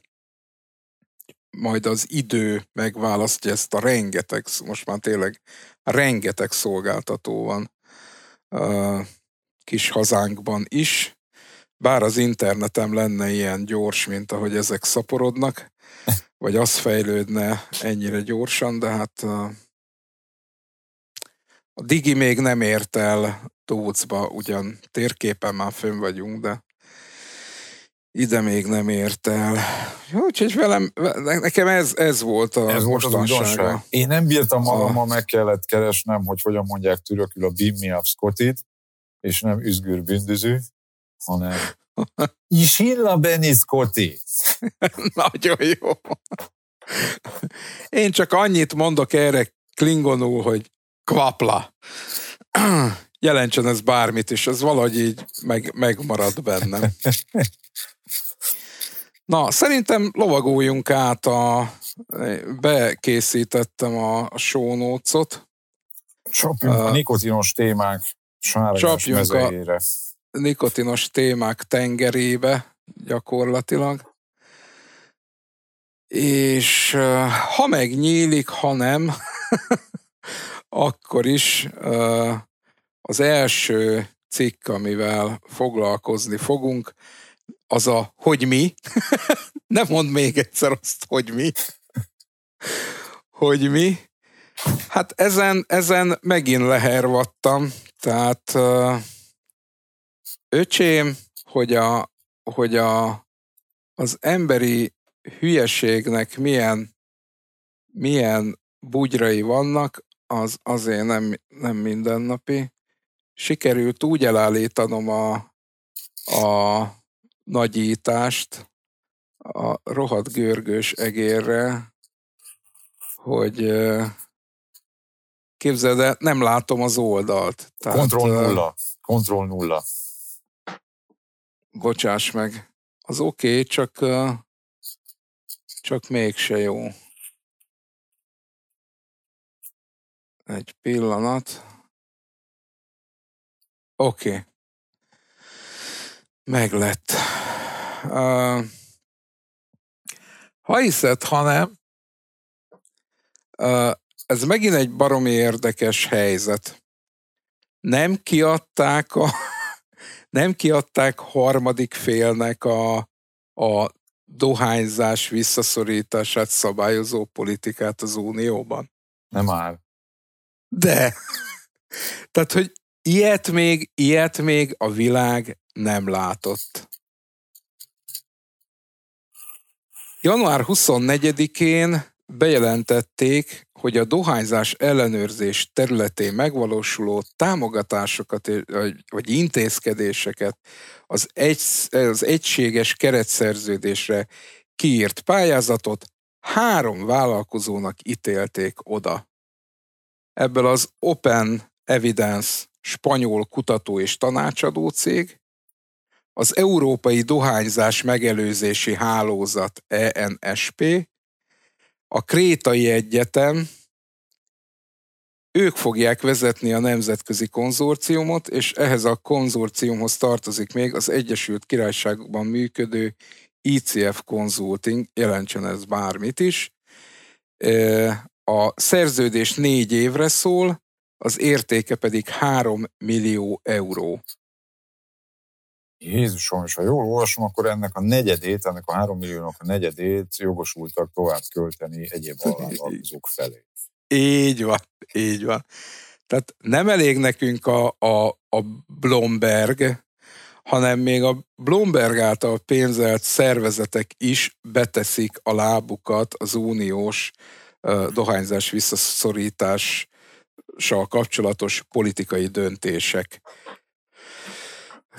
majd az idő megválasztja ezt a rengeteg, most már tényleg rengeteg szolgáltató van kis hazánkban is, bár az internetem lenne ilyen gyors, mint ahogy ezek szaporodnak, vagy az fejlődne ennyire gyorsan, de hát a Digi még nem ért el Tócba, ugyan térképen már fönn vagyunk, de ide még nem ért el. Úgyhogy velem, nekem ez, ez volt a ez volt az Én nem bírtam magammal, meg kellett keresnem, hogy hogyan mondják türökül a Beam Me Up Scottit, és nem üzgür bündöző, hanem Isilla Benny Scotty. Nagyon jó. Én csak annyit mondok erre klingonul, hogy kvapla. Jelentsen ez bármit is, ez valahogy így meg, megmarad bennem. Na, szerintem lovagoljunk át a... Bekészítettem a, show notes-ot. Csapjunk uh, a nikotinos témák sárgás mezejére. a nikotinos témák tengerébe gyakorlatilag. És ha megnyílik, ha nem, akkor is az első cikk, amivel foglalkozni fogunk, az a hogy mi. Nem mond még egyszer azt, hogy mi. hogy mi. Hát ezen, ezen megint lehervattam. Tehát öcsém, hogy, a, hogy a, az emberi hülyeségnek milyen, milyen bugyrai vannak, az azért nem, nem mindennapi. Sikerült úgy elállítanom a, a nagyítást a rohadt görgős egérre, hogy képzeld el, nem látom az oldalt. Tehát, Kontroll nulla. Kontroll nulla. Bocsáss meg. Az oké, okay, csak, csak mégse jó. Egy pillanat. Oké. Okay. Meglett. Uh, ha hiszed, ha nem, uh, ez megint egy baromi érdekes helyzet. Nem kiadták a nem kiadták harmadik félnek a, a dohányzás visszaszorítását szabályozó politikát az Unióban. Nem áll. De. Tehát, hogy ilyet még, ilyet még a világ nem látott. Január 24-én bejelentették, hogy a dohányzás ellenőrzés területén megvalósuló támogatásokat vagy intézkedéseket az, egy, az egységes keretszerződésre kiírt pályázatot három vállalkozónak ítélték oda. Ebből az Open Evidence spanyol kutató és tanácsadó cég, az Európai Dohányzás Megelőzési Hálózat ENSP, a Krétai Egyetem, ők fogják vezetni a nemzetközi konzorciumot, és ehhez a konzorciumhoz tartozik még az Egyesült Királyságban működő ICF Consulting, jelentsen ez bármit is. A szerződés négy évre szól, az értéke pedig 3 millió euró. Jézusom, és ha jól olvasom, akkor ennek a negyedét, ennek a három milliónak a negyedét jogosultak tovább költeni egyéb alvállalkozók felé. Így van, így van. Tehát nem elég nekünk a, a, a Blomberg, hanem még a Blomberg által pénzelt szervezetek is beteszik a lábukat az uniós uh, dohányzás visszaszorítással kapcsolatos politikai döntések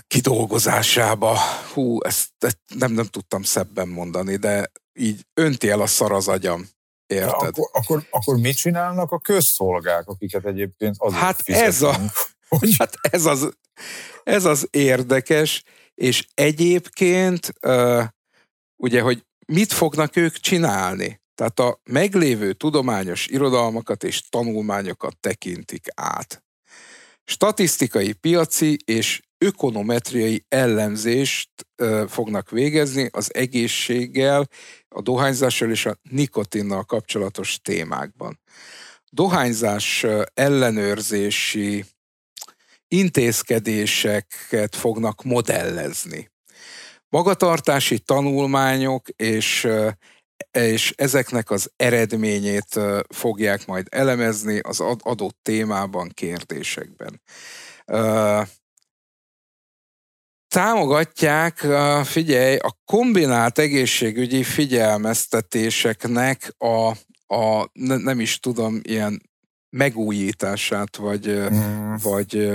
kidolgozásába. Hú, ezt, ezt nem, nem tudtam szebben mondani, de így önti el a szar az agyam. Érted? Akkor, akkor, akkor mit csinálnak a közszolgák, akiket egyébként azért Hát ez, a, hogy... hát ez, az, ez az érdekes, és egyébként ugye, hogy mit fognak ők csinálni? Tehát a meglévő tudományos irodalmakat és tanulmányokat tekintik át. Statisztikai, piaci és ökonometriai ellenzést fognak végezni az egészséggel, a dohányzással és a nikotinnal kapcsolatos témákban. Dohányzás ellenőrzési intézkedéseket fognak modellezni. Magatartási tanulmányok és és ezeknek az eredményét fogják majd elemezni az adott témában, kérdésekben támogatják, figyelj, a kombinált egészségügyi figyelmeztetéseknek a, a nem is tudom, ilyen megújítását, vagy, mm. vagy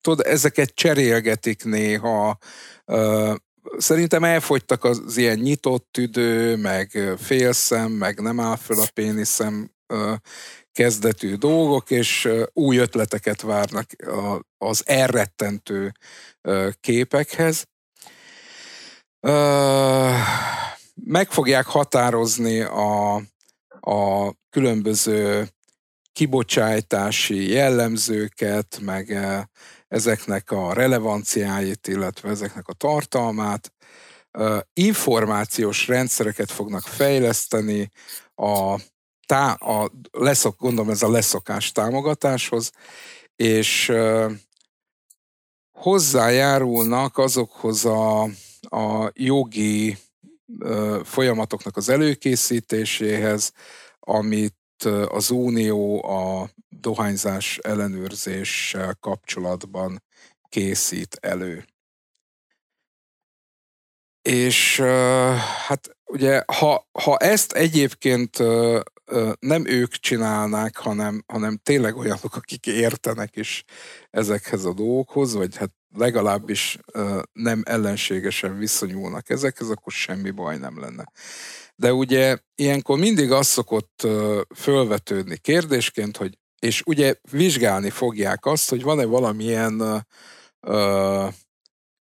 tudod, ezeket cserélgetik néha, Szerintem elfogytak az ilyen nyitott tüdő, meg félszem, meg nem áll föl a péniszem kezdetű dolgok, és új ötleteket várnak az elrettentő képekhez. Meg fogják határozni a, a különböző kibocsátási jellemzőket, meg ezeknek a relevanciáit, illetve ezeknek a tartalmát. Információs rendszereket fognak fejleszteni a, tá, a leszok, gondolom ez a leszokás támogatáshoz, és hozzájárulnak azokhoz a, a jogi folyamatoknak az előkészítéséhez, amit az Unió a dohányzás ellenőrzéssel kapcsolatban készít elő. És hát ugye, ha, ha ezt egyébként nem ők csinálnák, hanem, hanem tényleg olyanok, akik értenek is ezekhez a dolgokhoz, vagy hát legalábbis nem ellenségesen viszonyulnak ezekhez, akkor semmi baj nem lenne. De ugye ilyenkor mindig az szokott fölvetődni kérdésként, hogy és ugye vizsgálni fogják azt, hogy van-e valamilyen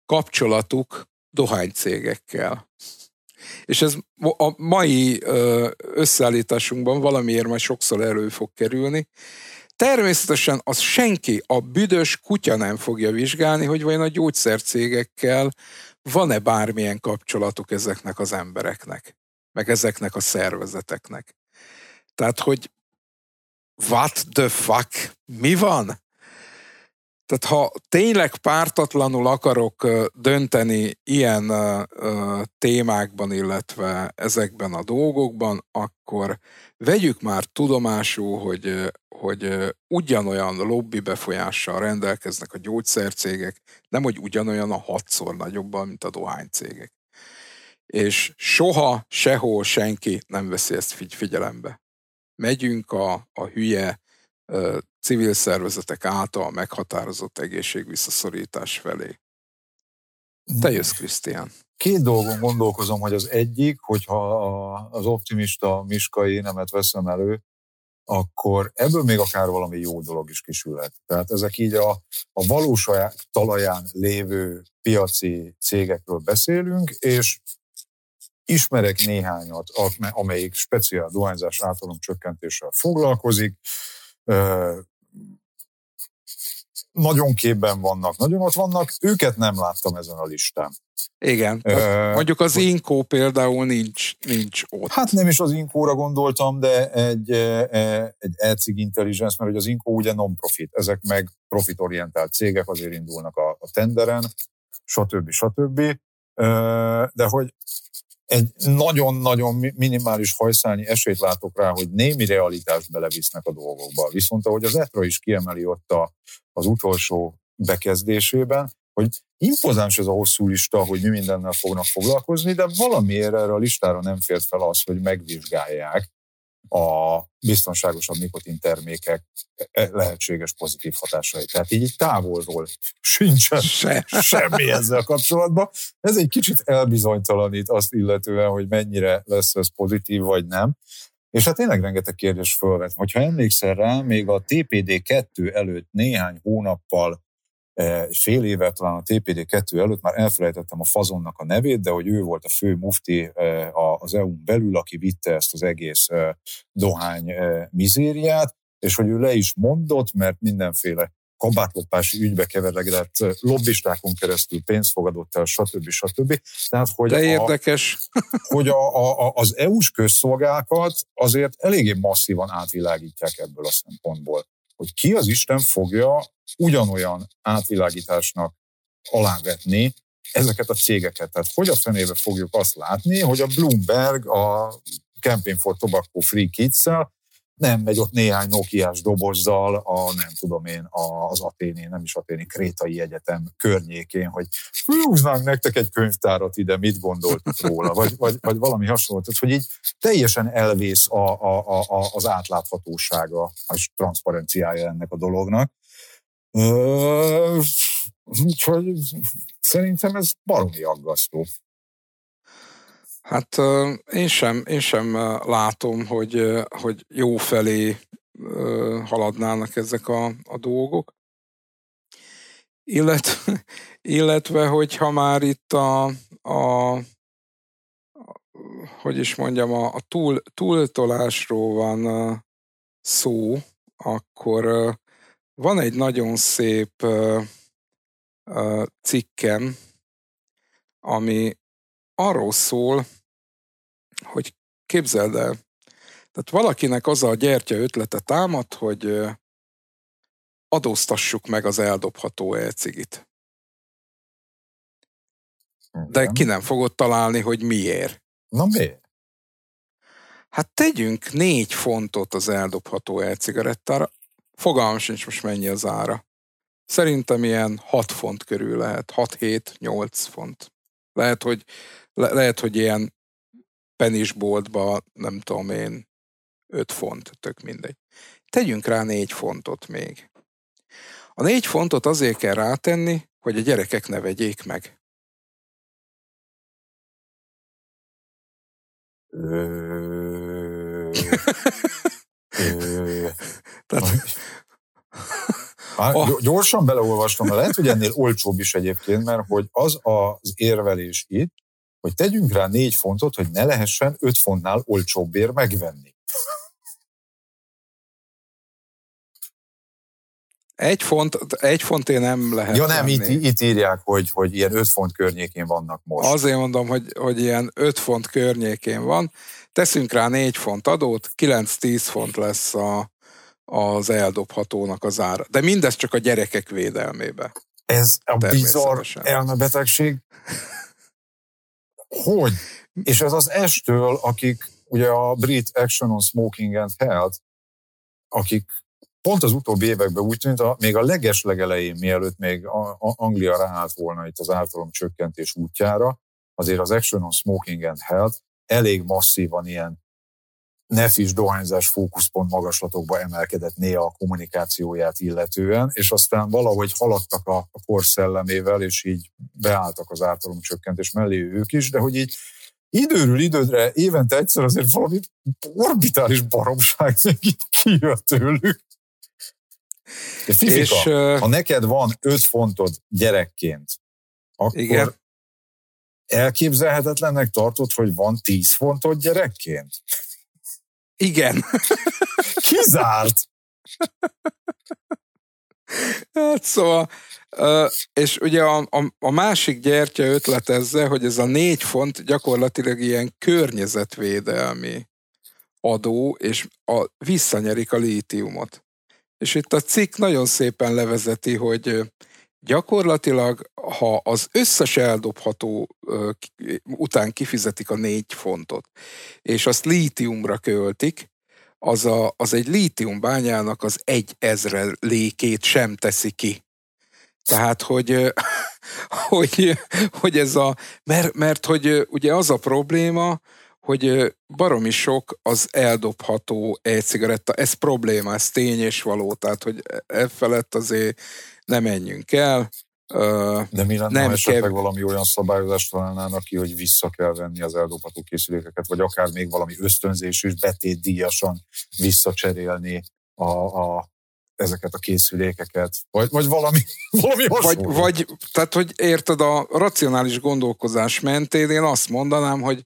kapcsolatuk dohánycégekkel. És ez a mai összeállításunkban valamiért majd sokszor elő fog kerülni. Természetesen az senki, a büdös kutya nem fogja vizsgálni, hogy vajon a gyógyszercégekkel van-e bármilyen kapcsolatuk ezeknek az embereknek, meg ezeknek a szervezeteknek. Tehát, hogy what the fuck, mi van? Tehát ha tényleg pártatlanul akarok dönteni ilyen témákban, illetve ezekben a dolgokban, akkor vegyük már tudomásul, hogy, hogy ugyanolyan lobby befolyással rendelkeznek a gyógyszercégek, nem hogy ugyanolyan a hatszor nagyobban, mint a dohánycégek. És soha, sehol senki nem veszi ezt figyelembe. Megyünk a, a hülye civil szervezetek által meghatározott egészségvisszaszorítás felé. Te jössz, Krisztián. Két dolgon gondolkozom, hogy az egyik, hogyha az optimista miskai nemet veszem elő, akkor ebből még akár valami jó dolog is kisülhet. Tehát ezek így a, a valós talaján lévő piaci cégekről beszélünk, és ismerek néhányat, amelyik speciál dohányzás általunk csökkentéssel foglalkozik, nagyon képben vannak, nagyon ott vannak, őket nem láttam ezen a listán. Igen, uh, mondjuk az Inkó például nincs, nincs ott. Hát nem is az Inkóra gondoltam, de egy, egy e-cig intelligence, mert hogy az Inkó ugye non-profit, ezek meg profitorientált cégek azért indulnak a, a tenderen, stb. stb. De hogy egy nagyon-nagyon minimális hajszálnyi esélyt látok rá, hogy némi realitást belevisznek a dolgokba. Viszont ahogy az ETRA is kiemeli ott a, az utolsó bekezdésében, hogy impozáns ez a hosszú lista, hogy mi mindennel fognak foglalkozni, de valamiért erre a listára nem fért fel az, hogy megvizsgálják a biztonságosabb nikotin termékek e, lehetséges pozitív hatásai. Tehát így távolról sincsen Se. semmi ezzel kapcsolatban. Ez egy kicsit elbizonytalanít azt illetően, hogy mennyire lesz ez pozitív vagy nem. És hát tényleg rengeteg kérdés fölvet. Hogyha emlékszel rá, még a TPD-2 előtt néhány hónappal E, fél éve talán a TPD2 előtt már elfelejtettem a Fazonnak a nevét, de hogy ő volt a fő mufti e, az EU-n belül, aki vitte ezt az egész e, dohány mizériát, és hogy ő le is mondott, mert mindenféle kabátlopási ügybe keveredett lobbistákon keresztül pénzt fogadott el, stb. stb. Tehát, hogy De érdekes. A, hogy a, a, az EU-s közszolgákat azért eléggé masszívan átvilágítják ebből a szempontból hogy ki az Isten fogja ugyanolyan átvilágításnak alávetni ezeket a cégeket. Tehát hogy a fenébe fogjuk azt látni, hogy a Bloomberg a Campaign for Tobacco Free kids nem megy ott néhány Nokiás dobozzal a, nem tudom én, az Aténi, nem is Aténi, Krétai Egyetem környékén, hogy fűznánk nektek egy könyvtárat ide, mit gondoltuk róla, vagy, vagy, vagy valami hasonló. Tehát, hogy így teljesen elvész a, a, a, az átláthatósága és transzparenciája ennek a dolognak. Úgyhogy szerintem ez baromi aggasztó. Hát én sem, én sem látom, hogy, hogy jó felé haladnának ezek a, a dolgok. Illetve, illetve, hogyha már itt a, a hogy is mondjam, a, a túl, túltolásról van szó, akkor van egy nagyon szép cikkem, ami arról szól, hogy képzeld el, tehát valakinek az a gyertya ötlete támad, hogy adóztassuk meg az eldobható elcigit. De ki nem fogod találni, hogy miért. Na miért? Hát tegyünk négy fontot az eldobható elcigarettára. Fogalmam sincs most mennyi az ára. Szerintem ilyen 6 font körül lehet. 6-7-8 font. Lehet, hogy le, lehet, hogy ilyen penisboltba, nem tudom én, 5 font, tök mindegy. Tegyünk rá 4 fontot még. A 4 fontot azért kell rátenni, hogy a gyerekek ne vegyék meg. Tehát... Már gyorsan beleolvastam, lehet, hogy ennél olcsóbb is egyébként, mert hogy az az érvelés itt, hogy tegyünk rá négy fontot, hogy ne lehessen öt fontnál olcsóbbért megvenni. Egy font, egy én nem lehet. Ja nem, itt, itt írják, hogy, hogy ilyen 5 font környékén vannak most. Azért mondom, hogy, hogy ilyen 5 font környékén van. Teszünk rá 4 font adót, 9-10 font lesz a, az eldobhatónak az ára. De mindez csak a gyerekek védelmébe. Ez a bizarr elmebetegség. Hogy? És ez az estől, akik ugye a Brit Action on Smoking and Health, akik pont az utóbbi években úgy tűnt, a, még a leges legelején, mielőtt még a, a Anglia ráállt volna itt az ártalom csökkentés útjára, azért az Action on Smoking and Health elég masszívan ilyen nefis dohányzás fókuszpont magaslatokba emelkedett néha a kommunikációját illetően, és aztán valahogy haladtak a, a kor szellemével, és így beálltak az ártalomcsökkentés mellé ők is, de hogy így időről időre, évente egyszer azért valami orbitális baromság így kijött tőlük. De Fifika, és, ha neked van öt fontod gyerekként, akkor igen. elképzelhetetlennek tartod, hogy van tíz fontod gyerekként? Igen. Kizárt. hát szóval, és ugye a, a, a másik gyertya ötlet ezzel, hogy ez a négy font gyakorlatilag ilyen környezetvédelmi adó, és a, visszanyerik a lítiumot. És itt a cikk nagyon szépen levezeti, hogy gyakorlatilag, ha az összes eldobható után kifizetik a négy fontot, és azt lítiumra költik, az, a, az egy lítiumbányának az egy ezre lékét sem teszi ki. Tehát, hogy, hogy, hogy ez a, mert, mert hogy ugye az a probléma, hogy baromi sok az eldobható e-cigaretta. Ez probléma, ez tény és való, tehát hogy e, e felett azért ne menjünk el. De mi lenne, nem ha esetleg kev... valami olyan szabályozást találnának ki, hogy vissza kell venni az eldobható készülékeket, vagy akár még valami ösztönzés is betétdíjasan visszacserélni a, a, ezeket a készülékeket, vagy, vagy valami, valami Vagy, vagy, tehát, hogy érted, a racionális gondolkozás mentén én azt mondanám, hogy,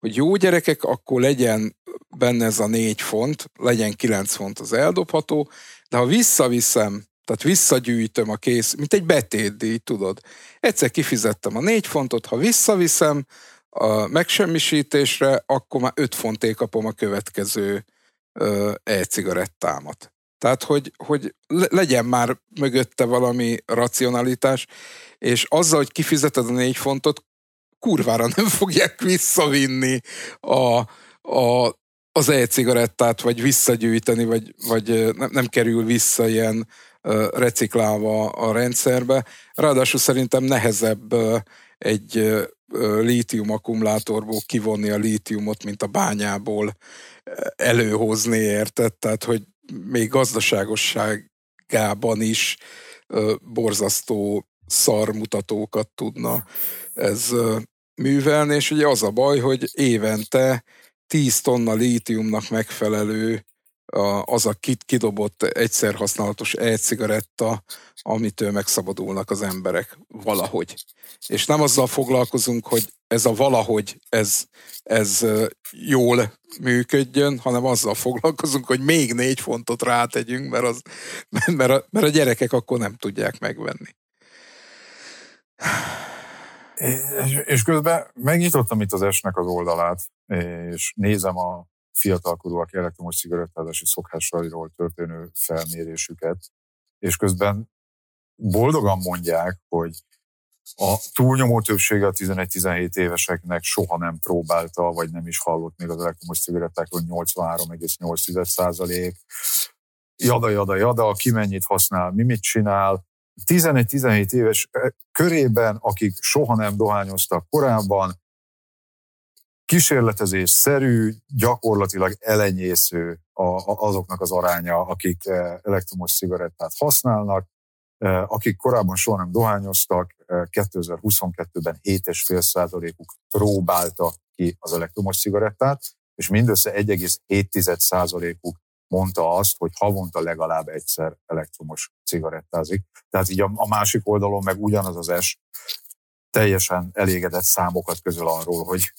hogy jó gyerekek, akkor legyen benne ez a négy font, legyen kilenc font az eldobható, de ha visszaviszem tehát visszagyűjtöm a kész, mint egy betétdíj, tudod. Egyszer kifizettem a négy fontot, ha visszaviszem a megsemmisítésre, akkor már öt fonté kapom a következő e-cigarettámat. Tehát, hogy, hogy legyen már mögötte valami racionalitás, és azzal, hogy kifizeted a négy fontot, kurvára nem fogják visszavinni a, a, az e-cigarettát, vagy visszagyűjteni, vagy, vagy nem, nem kerül vissza ilyen reciklálva a rendszerbe. Ráadásul szerintem nehezebb egy lítium akkumulátorból kivonni a lítiumot, mint a bányából előhozni, érted? Tehát, hogy még gazdaságosságában is borzasztó szarmutatókat tudna ez művelni, és ugye az a baj, hogy évente 10 tonna lítiumnak megfelelő az a kidobott egyszer használatos e-cigaretta, amitől megszabadulnak az emberek valahogy. És nem azzal foglalkozunk, hogy ez a valahogy, ez, ez jól működjön, hanem azzal foglalkozunk, hogy még négy fontot rátegyünk, mert, az, mert, a, mert a gyerekek akkor nem tudják megvenni. És közben megnyitottam itt az esnek az oldalát, és nézem a fiatalkorúak elektromos cigarettázási szokásairól történő felmérésüket, és közben boldogan mondják, hogy a túlnyomó többsége a 11-17 éveseknek soha nem próbálta, vagy nem is hallott még az elektromos cigarettákról, 83,8 százalék. Jada, jada, jada, ki mennyit használ, mi mit csinál. 11-17 éves körében, akik soha nem dohányoztak korábban, kísérletezés szerű, gyakorlatilag elenyésző azoknak az aránya, akik elektromos cigarettát használnak, akik korábban soha nem dohányoztak, 2022-ben eh, 7,5 százalékuk próbálta ki az elektromos cigarettát, és mindössze 1,7 százalékuk mondta azt, hogy havonta legalább egyszer elektromos cigarettázik. Tehát így a, másik oldalon meg ugyanaz az es teljesen elégedett számokat közöl arról, hogy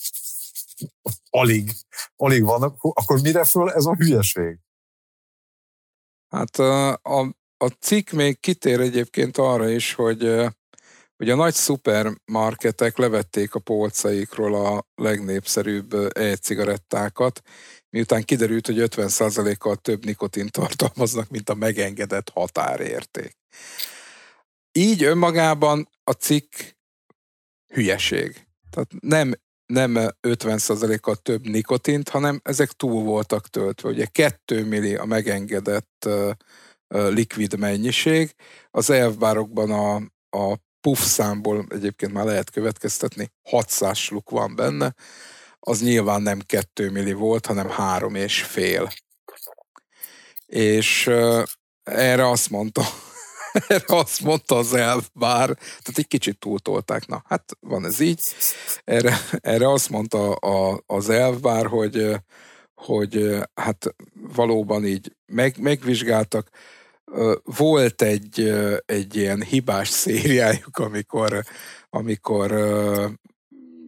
alig, alig vannak, akkor mire föl ez a hülyeség? Hát a, a, a cikk még kitér egyébként arra is, hogy hogy a nagy szupermarketek levették a polcaikról a legnépszerűbb e-cigarettákat, miután kiderült, hogy 50%-kal több nikotint tartalmaznak, mint a megengedett határérték. Így önmagában a cikk hülyeség. Tehát nem, nem 50%-kal több nikotint, hanem ezek túl voltak töltve. Ugye 2 milli a megengedett likvid mennyiség, az elvbárokban a, a puff számból egyébként már lehet következtetni, 600 sluk van benne, az nyilván nem 2 milli volt, hanem három és fél. És uh, erre azt mondta, erre azt mondta az elf, bár, tehát egy kicsit túltolták. Na, hát van ez így. Erre, erre azt mondta a, az elf, bár, hogy, hogy hát valóban így meg, megvizsgáltak. Volt egy, egy ilyen hibás szériájuk, amikor, amikor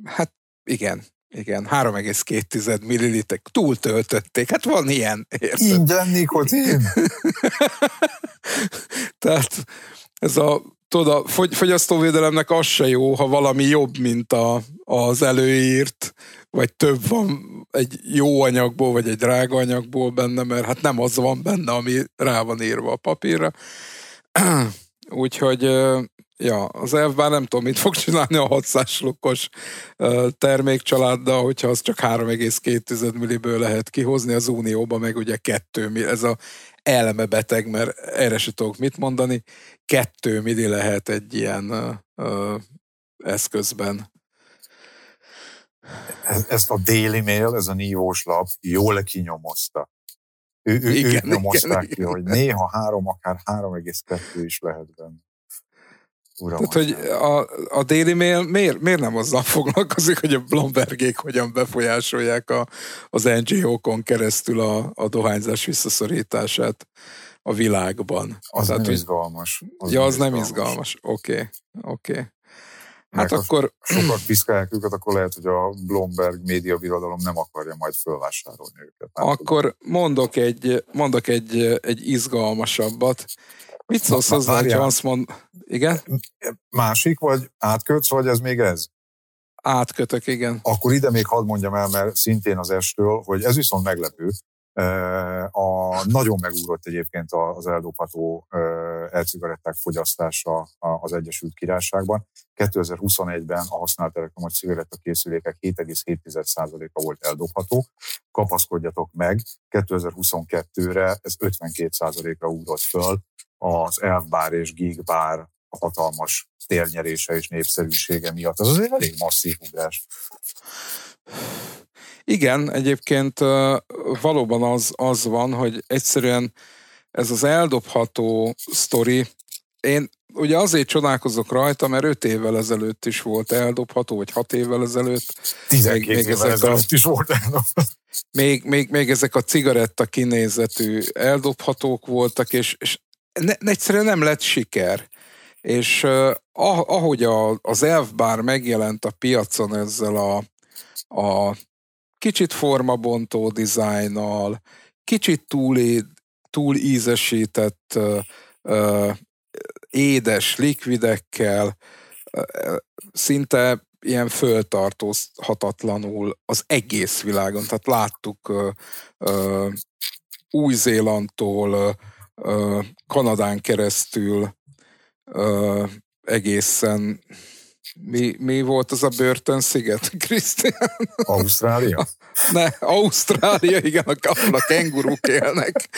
hát igen, igen, 3,2 milliliter túltöltötték. Hát van ilyen. Érted? Ingyen nikotin. Tehát ez a tudod, a fogyasztóvédelemnek az se jó, ha valami jobb, mint a, az előírt, vagy több van egy jó anyagból, vagy egy drága anyagból benne, mert hát nem az van benne, ami rá van írva a papírra. Úgyhogy ja, az elv bár nem tudom, mit fog csinálni a 600 lukkos termékcsaláddal, hogyha az csak 3,2 milliből lehet kihozni, az Unióban meg ugye 2 milli, ez a elmebeteg, mert erre se tudok mit mondani, 2 milli lehet egy ilyen ö, eszközben. Ezt a Daily Mail, ez a nívós lap jól kinyomozta. Ő, ő, igen, ők nyomozták igen, ki, igen. hogy néha három, akár 3,2 is lehet benne. Uram, Tehát, hogy a, a Daily Mail miért, miért nem azzal foglalkozik, hogy a Blombergék hogyan befolyásolják a, az NGO-kon keresztül a, a dohányzás visszaszorítását a világban. Az Tehát, nem izgalmas. Az ja, az nem izgalmas. Oké, okay. oké. Okay. Hát akkor... Sokat piszkálják őket, akkor lehet, hogy a Bloomberg média birodalom nem akarja majd fölvásárolni őket. Nem akkor tudom. mondok egy, mondok egy, egy izgalmasabbat. Mit szólsz hozzá, hogy azt mond... Igen? Másik, vagy átkötsz, vagy ez még ez? Átkötök, igen. Akkor ide még hadd mondjam el, mert szintén az estől, hogy ez viszont meglepő. A, nagyon megúrott egyébként az eldobható elcigaretták fogyasztása az Egyesült Királyságban. 2021-ben a használt elektromos cigaretta készülékek 7,7%-a volt eldobható. Kapaszkodjatok meg, 2022-re ez 52%-ra ugrott föl, az elfbár és gigbár hatalmas térnyerése és népszerűsége miatt. Az azért elég masszív ugrás. Igen, egyébként valóban az, az van, hogy egyszerűen ez az eldobható sztori, én ugye azért csodálkozok rajta, mert öt évvel ezelőtt is volt eldobható, vagy hat évvel ezelőtt. Tizenkét még, még évvel ezelőtt a, is volt eldobható. Még, még, még ezek a cigaretta kinézetű eldobhatók voltak, és, és ne, egyszerűen nem lett siker. És uh, ahogy a, az elfbár megjelent a piacon ezzel a, a kicsit formabontó dizájnnal, kicsit túl, túl ízesített uh, uh, édes likvidekkel, uh, szinte ilyen föltartózhatatlanul az egész világon. Tehát láttuk uh, uh, Új-Zélandtól uh, Kanadán keresztül egészen mi, mi volt az a börtönsziget, Krisztián? Ausztrália? Ne, Ausztrália, igen, a kenguruk élnek.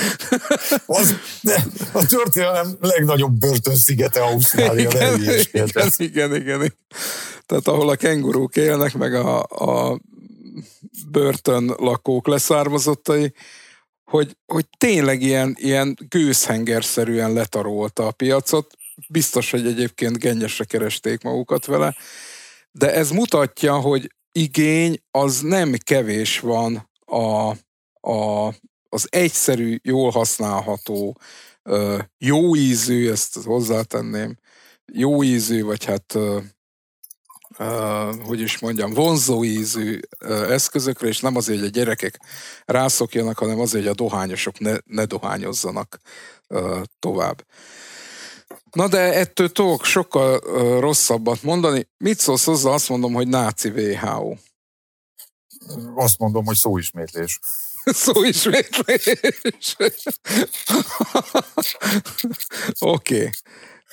Az, de a történelem legnagyobb börtönszigete Ausztrália, igen, igen, igen, igen. Tehát ahol a kenguruk élnek, meg a, a börtön lakók leszármazottai, hogy, hogy tényleg ilyen, ilyen gőzhengerszerűen letarolta a piacot. Biztos, hogy egyébként gennyesre keresték magukat vele, de ez mutatja, hogy igény az nem kevés van a, a, az egyszerű, jól használható, jó ízű, ezt hozzátenném, jó ízű, vagy hát uh, hogy is mondjam, vonzó ízű uh, eszközökre, és nem azért, hogy a gyerekek rászokjanak, hanem azért, hogy a dohányosok ne, ne dohányozzanak uh, tovább. Na de ettől tudok sokkal rosszabbat mondani. Mit szólsz hozzá? Azt mondom, hogy náci WHO. Azt mondom, hogy szóismétlés. szóismétlés. Oké. okay.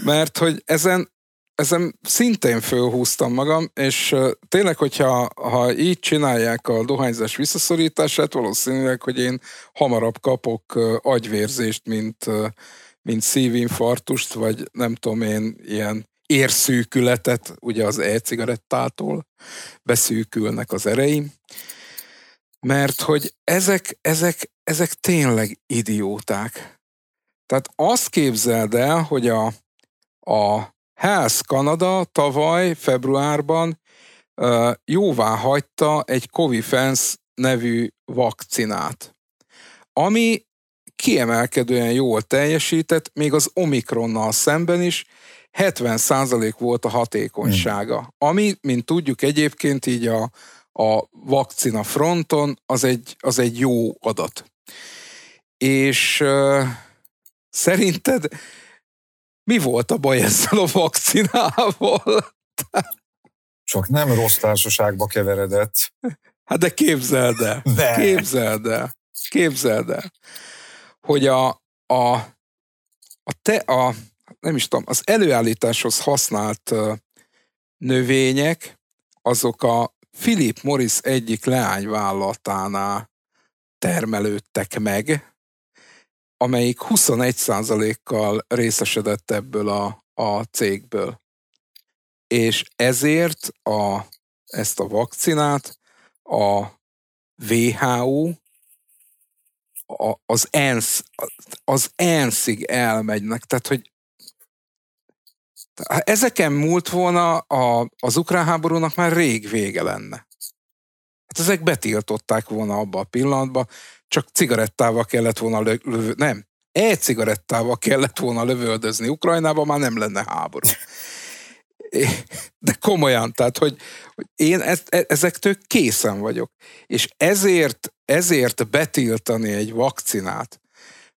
Mert hogy ezen, ezen szintén fölhúztam magam, és tényleg, hogyha ha így csinálják a dohányzás visszaszorítását, valószínűleg, hogy én hamarabb kapok agyvérzést, mint mint szívinfarktust, vagy nem tudom én, ilyen érszűkületet, ugye az e-cigarettától beszűkülnek az ereim, mert hogy ezek, ezek, ezek tényleg idióták. Tehát azt képzeld el, hogy a, a Health Canada tavaly februárban uh, jóvá hagyta egy Covifens nevű vakcinát, ami kiemelkedően jól teljesített, még az Omikronnal szemben is 70% volt a hatékonysága. Hmm. Ami, mint tudjuk egyébként így a, a vakcina fronton, az egy, az egy jó adat. És uh, szerinted mi volt a baj ezzel a vakcinával? Csak nem rossz társaságba keveredett. Hát de képzeld el. De. Képzeld el. Képzeld el hogy a, a, a, te, a, nem is tudom, az előállításhoz használt növények, azok a Philip Morris egyik leányvállalatánál termelődtek meg, amelyik 21%-kal részesedett ebből a, a cégből. És ezért a, ezt a vakcinát a WHO az ENSZ, az ENSZ-ig elmegynek, tehát hogy ha ezeken múlt volna a, az ukrán háborúnak már rég vége lenne. Hát ezek betiltották volna abba a pillanatban, csak cigarettával kellett volna lövő, nem, e-cigarettával kellett volna lövöldözni Ukrajnába, már nem lenne háború. De komolyan, tehát, hogy, én ezt, e, ezektől készen vagyok. És ezért, ezért betiltani egy vakcinát,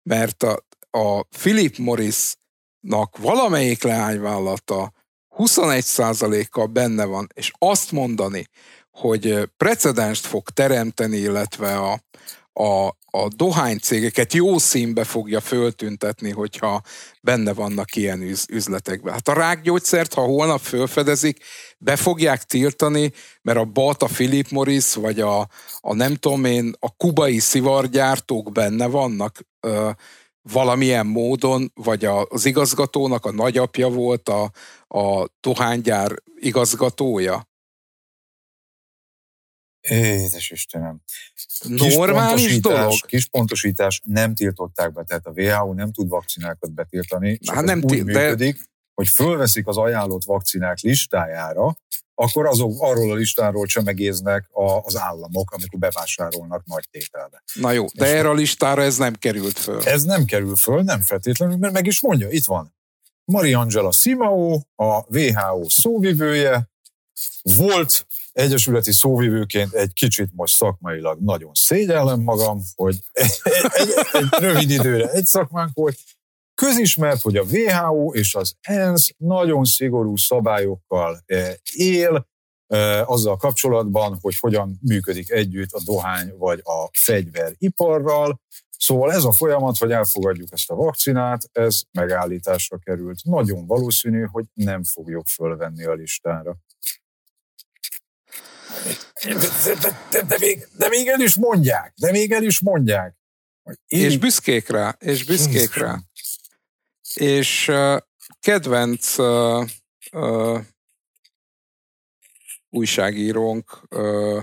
mert a, a Philip Morrisnak valamelyik leányvállalata 21%-kal benne van, és azt mondani, hogy precedenst fog teremteni, illetve a, a, a dohánycégeket jó színbe fogja föltüntetni, hogyha benne vannak ilyen üz, üzletekben. Hát a rákgyógyszert, ha holnap fölfedezik, be fogják tiltani, mert a BAT, a Philip Morris, vagy a, a nem tudom én, a kubai szivargyártók benne vannak ö, valamilyen módon, vagy a, az igazgatónak a nagyapja volt a, a dohánygyár igazgatója. Édes Istenem. Normális dolog. Kis pontosítás, nem tiltották be, tehát a WHO nem tud vakcinákat betiltani, csak hát nem úgy til- működik, de... hogy fölveszik az ajánlott vakcinák listájára, akkor azok arról a listáról csemegéznek a, az államok, amikor bevásárolnak nagy tételbe. Na jó, de És erre a listára ez nem került föl. Ez nem kerül föl, nem feltétlenül, mert meg is mondja, itt van. Mariangela Simao, a WHO szóvivője, volt egyesületi szóvivőként egy kicsit most szakmailag nagyon szégyellem magam, hogy egy, egy, egy rövid időre egy szakmánk volt. Közismert, hogy a WHO és az ENSZ nagyon szigorú szabályokkal eh, él, eh, azzal kapcsolatban, hogy hogyan működik együtt a dohány vagy a fegyveriparral. Szóval ez a folyamat, hogy elfogadjuk ezt a vakcinát, ez megállításra került. Nagyon valószínű, hogy nem fogjuk fölvenni a listára. De, de, de, még, de még el is mondják, de még el is mondják. Én... És büszkék rá, és büszkék rá. És uh, kedvenc uh, uh, újságírónk, uh,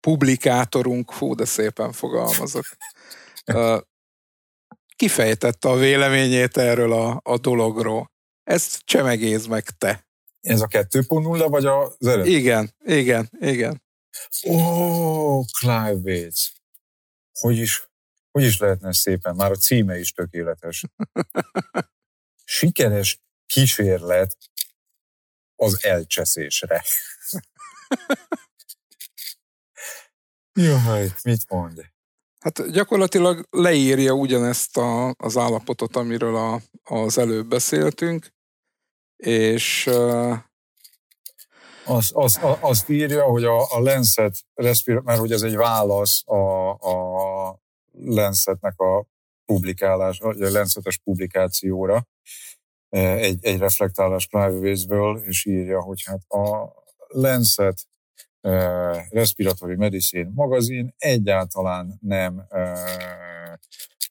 publikátorunk, fú, de szépen fogalmazok, uh, kifejtette a véleményét erről a, a dologról. Ezt csemegéz meg te. Ez a 2.0 vagy az eredeti? Igen, igen, igen. Ó, oh, Clive Bates. Hogy is, hogy is lehetne szépen? Már a címe is tökéletes. Sikeres kísérlet az elcseszésre. Jaj, mit mond? Hát gyakorlatilag leírja ugyanezt a, az állapotot, amiről a, az előbb beszéltünk, és az, az, az, azt írja, hogy a, a Lancet, mert hogy ez egy válasz a, a Lancetnek a publikálás, a Lancetes publikációra, egy, egy reflektálás Privacy-ből, és írja, hogy hát a Lancet Respiratory Medicine magazin egyáltalán nem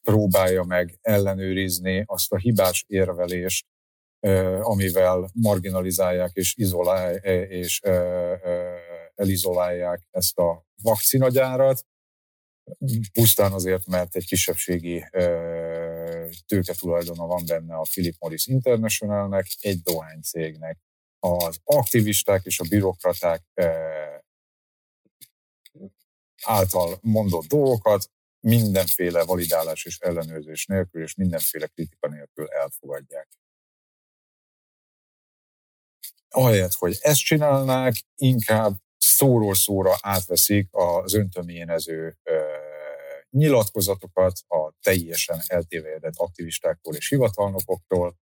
próbálja meg ellenőrizni azt a hibás érvelést, amivel marginalizálják és, izolál, és elizolálják ezt a vakcinagyárat, pusztán azért, mert egy kisebbségi tulajdona van benne a Philip Morris Internationalnek, egy dohánycégnek. Az aktivisták és a bürokraták által mondott dolgokat mindenféle validálás és ellenőrzés nélkül, és mindenféle kritika nélkül elfogadják. Ahelyett, hogy ezt csinálnák, inkább szóról szóra átveszik az öntöményező nyilatkozatokat a teljesen eltévejedett aktivistáktól és hivatalnokoktól,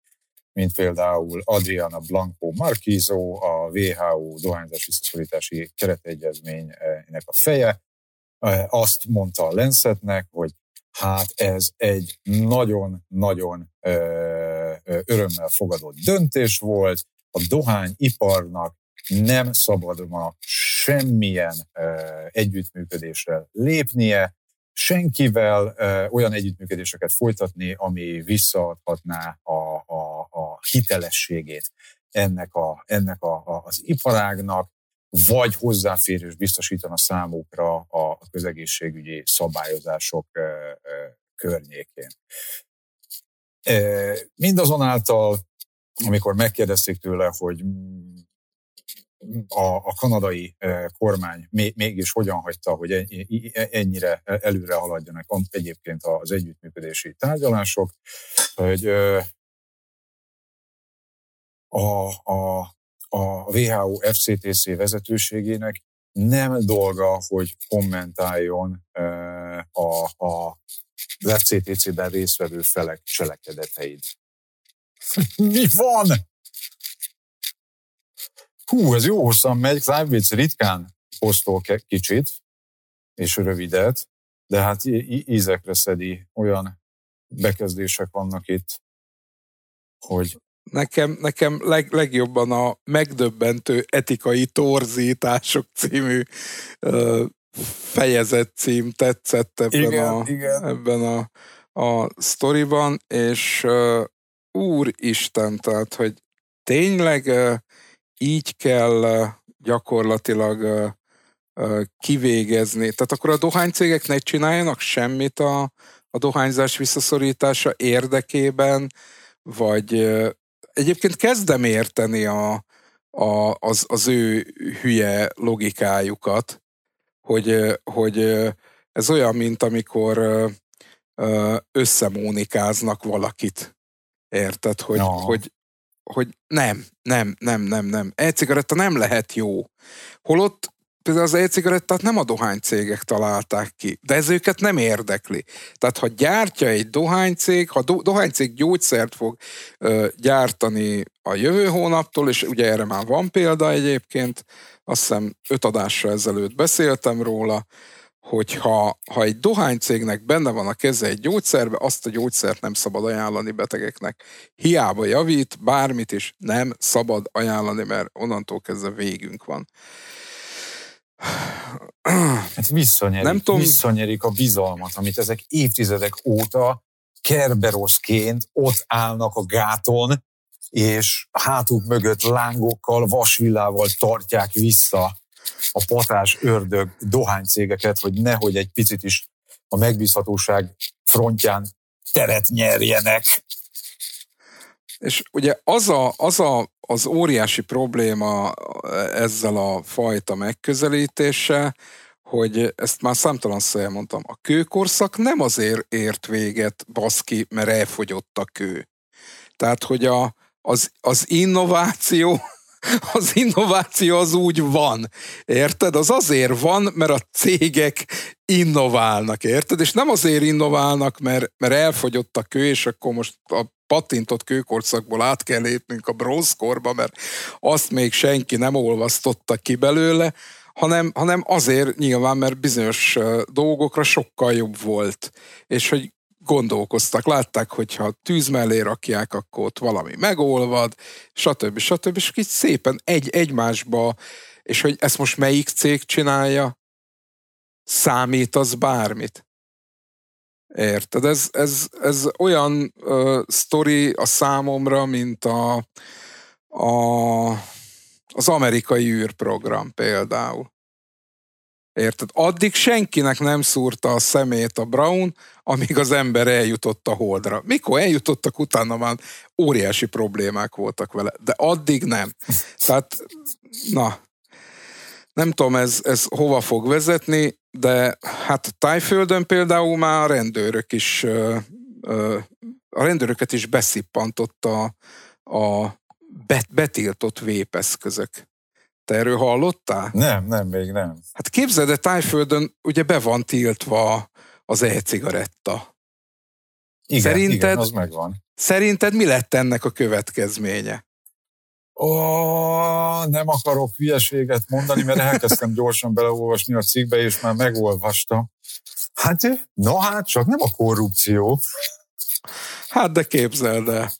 mint például Adriana Blanco Marquizo, a WHO dohányzás visszaszorítási keretegyezménynek a feje, azt mondta a Lancetnek, hogy hát ez egy nagyon-nagyon örömmel fogadott döntés volt, a dohányiparnak nem szabad ma semmilyen együttműködésre lépnie, senkivel olyan együttműködéseket folytatni, ami visszaadhatná a, a, a hitelességét ennek, a, ennek a, a, az iparágnak, vagy hozzáférés biztosítana számukra a közegészségügyi szabályozások környékén. Mindazonáltal, amikor megkérdezték tőle, hogy a, a kanadai kormány mégis hogyan hagyta, hogy e, ennyire előre haladjanak egyébként az együttműködési tárgyalások, hogy a, a, a WHO FCTC vezetőségének nem dolga, hogy kommentáljon a, a FCTC-ben résztvevő felek cselekedeteit. Mi van? Hú, ez jó hosszan megy, Kleinwitz ritkán posztol kicsit, és rövidet, de hát ízekre szedi, olyan bekezdések vannak itt, hogy Nekem, nekem leg, legjobban a megdöbbentő etikai torzítások című ö, fejezet cím tetszett ebben igen, a, igen. Ebben a, a sztoriban, és uh, úristen, tehát, hogy tényleg így kell gyakorlatilag kivégezni. Tehát akkor a dohánycégek ne csináljanak semmit a, a dohányzás visszaszorítása érdekében, vagy egyébként kezdem érteni a, a, az, az ő hülye logikájukat, hogy, hogy ez olyan, mint amikor összemónikáznak valakit. Érted? Hogy, no. hogy hogy nem, nem, nem, nem, nem. E-cigaretta nem lehet jó. Holott például az e-cigarettát nem a dohánycégek találták ki, de ez őket nem érdekli. Tehát ha gyártja egy dohánycég, ha do- dohánycég gyógyszert fog ö, gyártani a jövő hónaptól, és ugye erre már van példa egyébként, azt hiszem öt adásra ezelőtt beszéltem róla, hogyha ha egy dohánycégnek benne van a keze egy gyógyszerbe, azt a gyógyszert nem szabad ajánlani betegeknek. Hiába javít, bármit is nem szabad ajánlani, mert onnantól kezdve végünk van. Hát visszanyerik, nem tudom. visszanyerik a bizalmat, amit ezek évtizedek óta kerberoszként ott állnak a gáton, és hátuk mögött lángokkal, vasvillával tartják vissza a patás ördög dohánycégeket, hogy nehogy egy picit is a megbízhatóság frontján teret nyerjenek. És ugye az, a, az a, az óriási probléma ezzel a fajta megközelítéssel, hogy ezt már számtalanszor elmondtam, a kőkorszak nem azért ért véget, baszki, mert elfogyott a kő. Tehát, hogy a, az, az innováció az innováció az úgy van, érted? Az azért van, mert a cégek innoválnak, érted? És nem azért innoválnak, mert, mert elfogyott a kő, és akkor most a patintott kőkorszakból át kell lépnünk a bronzkorba, mert azt még senki nem olvasztotta ki belőle, hanem, hanem azért nyilván, mert bizonyos dolgokra sokkal jobb volt. És hogy gondolkoztak, látták, hogyha tűz mellé rakják, akkor ott valami megolvad, stb. stb. És így szépen egy egymásba, és hogy ezt most melyik cég csinálja, számít az bármit. Érted? Ez, ez, ez olyan uh, sztori a számomra, mint a, a, az amerikai űrprogram például. Érted? Addig senkinek nem szúrta a szemét a Brown, amíg az ember eljutott a holdra. Mikor eljutottak, utána már óriási problémák voltak vele, de addig nem. Tehát, na, nem tudom, ez, ez hova fog vezetni, de hát Tájföldön például már a rendőrök is, a rendőröket is beszippantotta a betiltott vépeszközök. Te erről hallottál? Nem, nem, még nem. Hát képzeld, de Tájföldön ugye be van tiltva az e-cigaretta. Igen, szerinted, igen, az megvan. Szerinted mi lett ennek a következménye? Ó, nem akarok hülyeséget mondani, mert elkezdtem gyorsan beleolvasni a cikkbe, és már megolvastam. Hát, no hát, csak nem a korrupció. Hát, de képzeld el.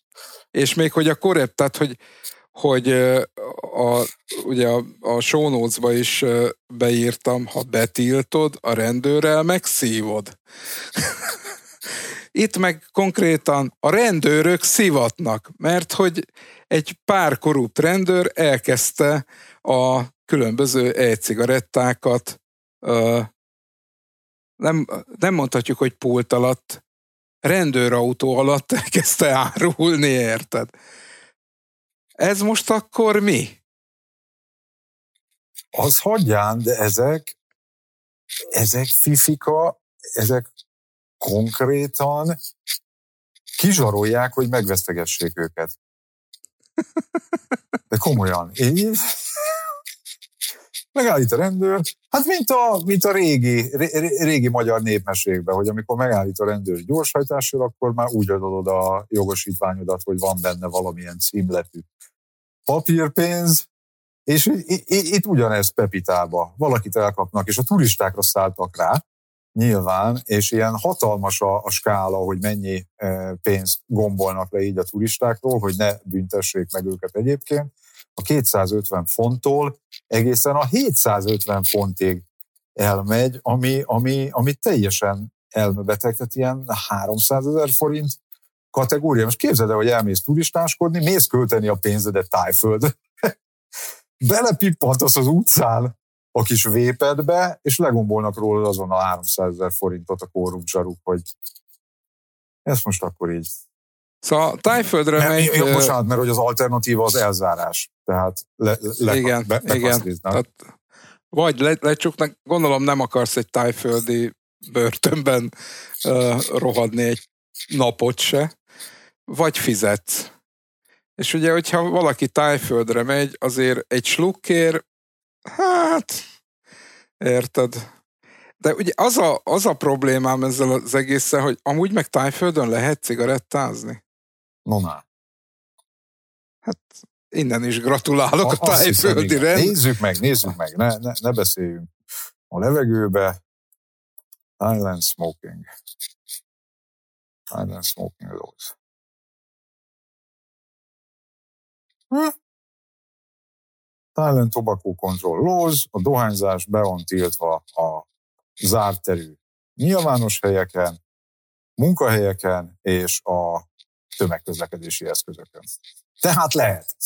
És még, hogy a korrekt, tehát, hogy hogy a, ugye a, a show is beírtam, ha betiltod, a rendőrrel megszívod. Itt meg konkrétan a rendőrök szivatnak, mert hogy egy pár korrupt rendőr elkezdte a különböző e-cigarettákat nem, nem mondhatjuk, hogy pult alatt, rendőrautó alatt elkezdte árulni, érted? Ez most akkor mi? Az hagyján, de ezek, ezek fifika, ezek konkrétan kizsarolják, hogy megvesztegessék őket. De komolyan. Én megállít a rendőr, hát mint a, mint a régi, régi magyar népmeségben, hogy amikor megállít a rendőr gyorshajtásról, akkor már úgy adod a jogosítványodat, hogy van benne valamilyen címletű papírpénz, és itt ugyanez Pepitába. Valakit elkapnak, és a turistákra szálltak rá, nyilván, és ilyen hatalmas a, a skála, hogy mennyi e, pénzt gombolnak le így a turistákról, hogy ne büntessék meg őket egyébként. A 250 fonttól egészen a 750 fontig elmegy, ami, ami, ami teljesen elmebeteg, tehát ilyen 300 ezer forint kategória. Most képzeld el, hogy elmész turistáskodni, mész költeni a pénzedet tájföld. Belepippantasz az utcán a kis vépedbe, és legombolnak róla azon a 300 ezer forintot a korrupt zsaruk, hogy ezt most akkor így. Szóval tájföldre Nem, megy... Jó, bocsánat, mert hogy az alternatíva az elzárás. Tehát le, le, igen, be, igen. Tehát, vagy le, lecsuknak, gondolom nem akarsz egy tájföldi börtönben uh, rohadni egy napot se vagy fizetsz. És ugye, hogyha valaki tájföldre megy, azért egy slukkér, hát, érted? De ugye az a, az a problémám ezzel az egésszel, hogy amúgy meg tájföldön lehet cigarettázni. No, na. Hát innen is gratulálok a, a tájföldi rend. Nézzük meg, nézzük meg, ne, ne, ne beszéljünk. A levegőbe Island Smoking. Island Smoking Laws. Hm? Thailand Tobacco Control Laws, a dohányzás be van tiltva a zárt terű nyilvános helyeken, munkahelyeken és a tömegközlekedési eszközökön. Tehát lehet.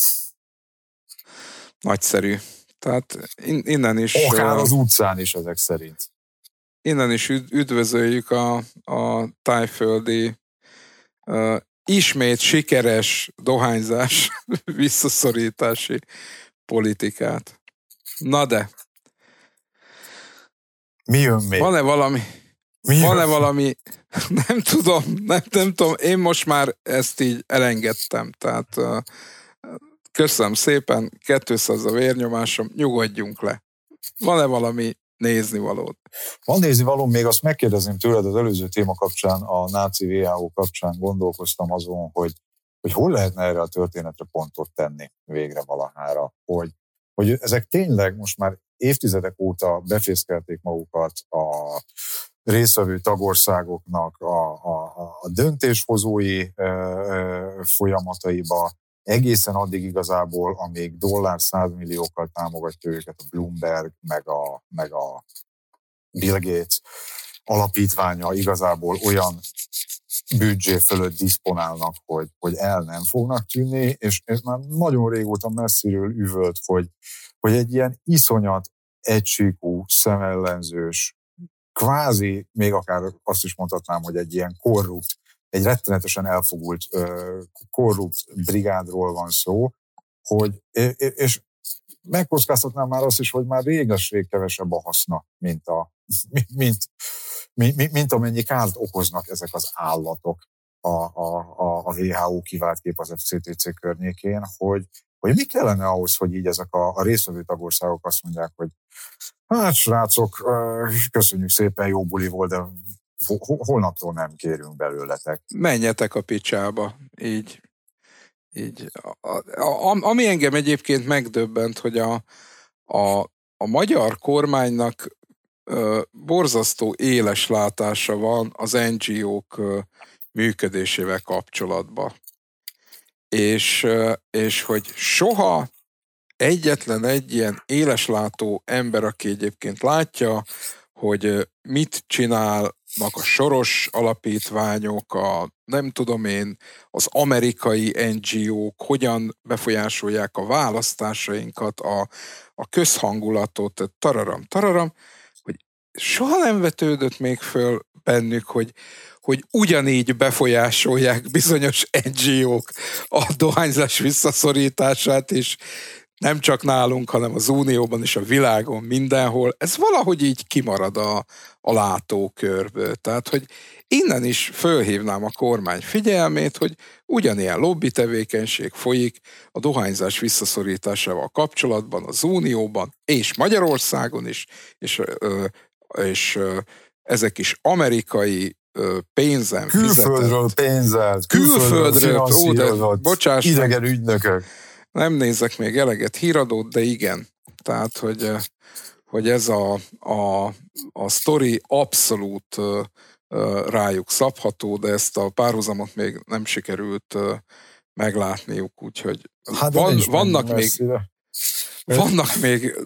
Nagyszerű. Tehát innen is... Akár az utcán is ezek szerint. Innen is üdvözöljük a, a tájföldi ismét sikeres dohányzás visszaszorítási politikát. Na de. Mi jön még? Van-e valami? Mi van-e valami? Nem tudom, nem, nem tudom. Én most már ezt így elengedtem. Tehát köszönöm szépen, 200 a vérnyomásom, nyugodjunk le. Van-e valami nézni valót? Van nézni való, még azt megkérdezném tőled az előző téma kapcsán, a náci WHO kapcsán gondolkoztam azon, hogy, hogy hol lehetne erre a történetre pontot tenni végre valahára, hogy, hogy ezek tényleg most már évtizedek óta befészkelték magukat a részvevő tagországoknak a, a, a döntéshozói ö, ö, folyamataiba, egészen addig igazából, amíg dollár százmilliókkal támogatja őket a Bloomberg, meg a, meg a Bill Gates alapítványa igazából olyan büdzsé fölött diszponálnak, hogy, hogy el nem fognak tűnni, és ez már nagyon régóta messziről üvölt, hogy, hogy egy ilyen iszonyat egysíkú, szemellenzős, kvázi, még akár azt is mondhatnám, hogy egy ilyen korrupt, egy rettenetesen elfogult korrupt brigádról van szó, hogy, és megkockáztatnám már azt is, hogy már réges-rég kevesebb a haszna, mint, a, mint, mint, mint amennyi kárt okoznak ezek az állatok a, a, a, a WHO kivált kép az FCTC környékén, hogy, hogy mi kellene ahhoz, hogy így ezek a, a részvevő tagországok azt mondják, hogy hát srácok, köszönjük szépen, jó buli volt, de holnaptól nem kérünk belőletek. Menjetek a picsába, így. így. A, a, ami engem egyébként megdöbbent, hogy a, a, a magyar kormánynak ö, borzasztó éles látása van az NGO-k ö, működésével kapcsolatban és, és hogy soha egyetlen egy ilyen éleslátó ember, aki egyébként látja, hogy mit csinálnak a soros alapítványok, a nem tudom én, az amerikai NGO-k, hogyan befolyásolják a választásainkat, a, a közhangulatot, tararam, tararam, hogy soha nem vetődött még föl bennük, hogy, hogy ugyanígy befolyásolják bizonyos NGO-k a dohányzás visszaszorítását, és nem csak nálunk, hanem az Unióban és a világon mindenhol. Ez valahogy így kimarad a, a látókörből. Tehát, hogy innen is fölhívnám a kormány figyelmét, hogy ugyanilyen lobby tevékenység folyik a dohányzás visszaszorításával kapcsolatban az Unióban és Magyarországon is, és, és, és ezek is amerikai pénzen Külföldről fizetett. pénzelt, külföldről, ó, de bocsáss, idegen ügynökök. Nem nézek még eleget híradót, de igen. Tehát, hogy, hogy ez a, a, a sztori abszolút rájuk szabható, de ezt a párhuzamot még nem sikerült meglátniuk, úgyhogy hát van, vannak még vannak még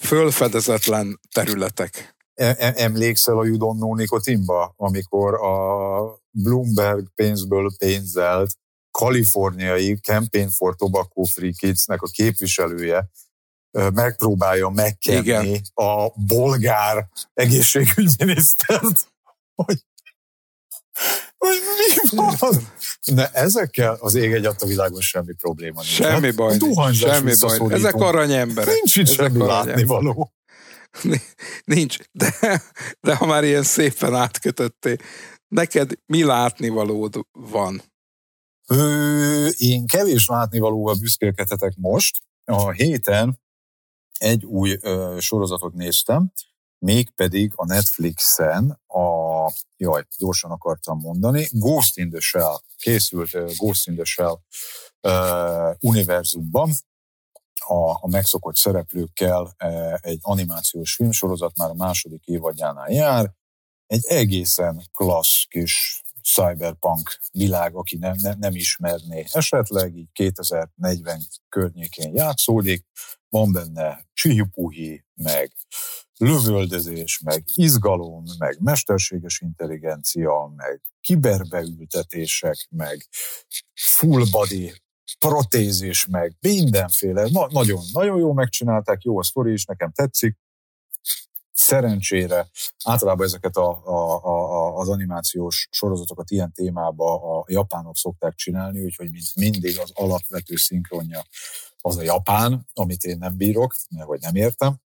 fölfedezetlen területek. E, e, emlékszel a Judonnó Nikotinba, amikor a Bloomberg pénzből pénzelt kaliforniai Campaign for Tobacco Free Kids-nek a képviselője megpróbálja megkenni Igen. a bolgár egészségügyminisztert, hogy, hogy mi van? De ezekkel az ég egy a világon semmi probléma nincs. Semmi hát, baj, semmi baj. Ezek aranyemberek. Nincs itt semmi látnivaló. Nincs, de, de ha már ilyen szépen átkötöttél, neked mi látnivalód van? Ö, én kevés látnivalóval büszkélkedhetek most. A héten egy új ö, sorozatot néztem, mégpedig a Netflixen a, jaj, gyorsan akartam mondani, Ghost in the Shell, készült Ghost in the Shell uh, univerzumban, a, a megszokott szereplőkkel e, egy animációs filmsorozat már a második évadjánál jár. Egy egészen klassz kis cyberpunk világ, aki nem, nem, nem ismerné esetleg, így 2040 környékén játszódik, van benne csihipuhi, meg lövöldözés, meg izgalom, meg mesterséges intelligencia, meg kiberbeültetések, meg full body protézis, meg mindenféle, na, nagyon, nagyon jó megcsinálták, jó a sztori is, nekem tetszik. Szerencsére általában ezeket a, a, a, az animációs sorozatokat ilyen témába a japánok szokták csinálni, úgyhogy mint mindig az alapvető szinkronja az a japán, amit én nem bírok, vagy nem értem.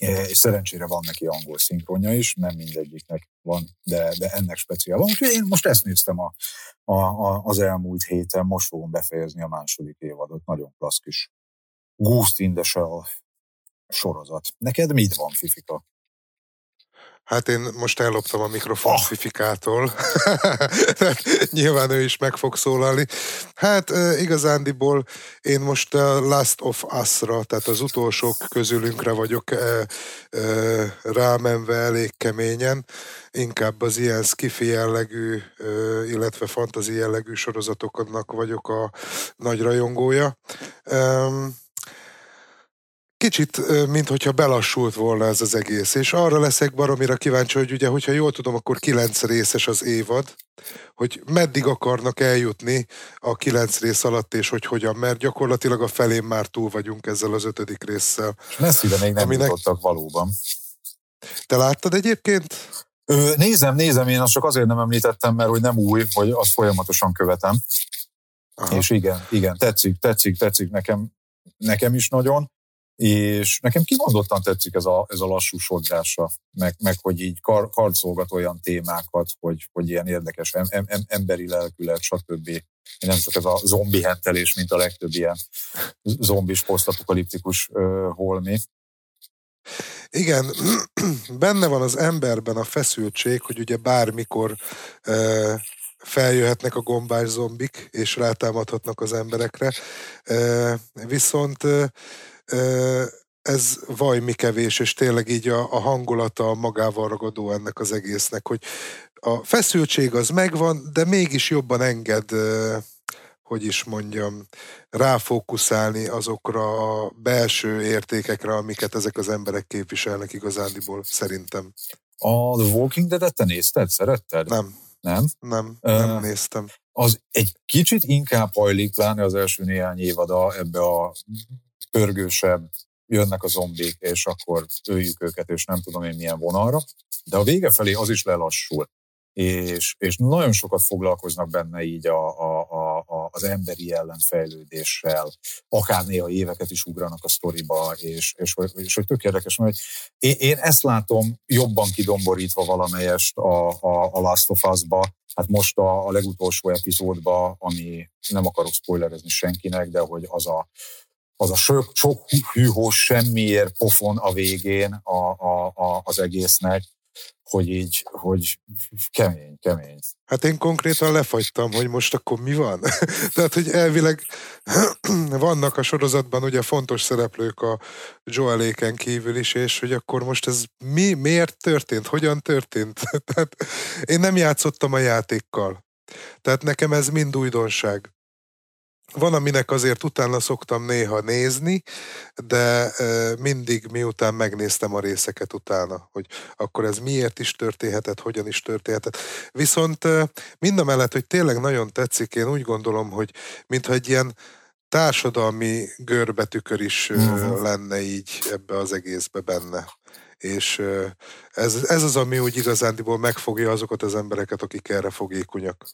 És szerencsére van neki angol szinkronja is, nem mindegyiknek van, de, de ennek speciál van. Úgyhogy én most ezt néztem a, a, a, az elmúlt héten, most fogom befejezni a második évadot, nagyon klassz kis Ghost in sorozat. Neked mit van, Fifika? Hát én most elloptam a mikrofon oh. Fifikától. Nyilván ő is meg fog szólalni. Hát igazándiból én most a Last of Us-ra, tehát az utolsók közülünkre vagyok rámenve elég keményen. Inkább az ilyen skifi jellegű, illetve fantazi jellegű sorozatoknak vagyok a nagy rajongója. Kicsit, mint hogyha belassult volna ez az egész, és arra leszek baromira kíváncsi, hogy ugye, hogyha jól tudom, akkor kilenc részes az évad, hogy meddig akarnak eljutni a kilenc rész alatt, és hogy hogyan, mert gyakorlatilag a felén már túl vagyunk ezzel az ötödik résszel. Messzire még nem aminek... jutottak valóban. Te láttad egyébként? Ö, nézem, nézem, én azt csak azért nem említettem, mert hogy nem új, hogy azt folyamatosan követem. Aha. És igen, igen, tetszik, tetszik, tetszik nekem, nekem is nagyon és nekem kimondottan tetszik ez a, ez a lassú sodrása, meg, meg hogy így kar, karcolgat olyan témákat, hogy, hogy ilyen érdekes em, em, emberi lelkület, stb. Nem csak ez a zombi hentelés, mint a legtöbb ilyen zombis posztapokaliptikus uh, holmi. Igen, benne van az emberben a feszültség, hogy ugye bármikor uh, feljöhetnek a gombás zombik, és rátámadhatnak az emberekre. Uh, viszont uh, ez vajmi kevés, és tényleg így a, a hangulata magával ragadó ennek az egésznek, hogy a feszültség az megvan, de mégis jobban enged, hogy is mondjam, ráfókuszálni azokra a belső értékekre, amiket ezek az emberek képviselnek igazándiból, szerintem. A The Walking Dead-et te nézted? Szeretted? Nem. Nem? Nem, nem uh, néztem. Az egy kicsit inkább hajlik, pláne az első néhány évada ebbe a pörgősebb, jönnek a zombik, és akkor öljük őket, és nem tudom én milyen vonalra. De a vége felé az is lelassul. És, és nagyon sokat foglalkoznak benne így a, a, a, az emberi ellenfejlődéssel, akár néha éveket is ugranak a sztoriba, és, és, és, hogy tök érdekes, hogy én, én ezt látom jobban kidomborítva valamelyest a, a, a Last of Us-ba, hát most a, a legutolsó epizódba, ami nem akarok spoilerezni senkinek, de hogy az a, az a sok, sok hűhós semmiért pofon a végén a, a, a, az egésznek, hogy így, hogy kemény, kemény. Hát én konkrétan lefagytam, hogy most akkor mi van? Tehát, hogy elvileg vannak a sorozatban ugye fontos szereplők a Joeléken kívül is, és hogy akkor most ez mi, miért történt, hogyan történt? Tehát én nem játszottam a játékkal. Tehát nekem ez mind újdonság. Van, aminek azért utána szoktam néha nézni, de mindig miután megnéztem a részeket utána, hogy akkor ez miért is történhetett, hogyan is történhetett. Viszont mind a mellett, hogy tényleg nagyon tetszik, én úgy gondolom, hogy mintha egy ilyen társadalmi görbetükör is uh-huh. lenne így ebbe az egészbe benne. És ez, ez az, ami úgy igazándiból megfogja azokat az embereket, akik erre fogékonyak.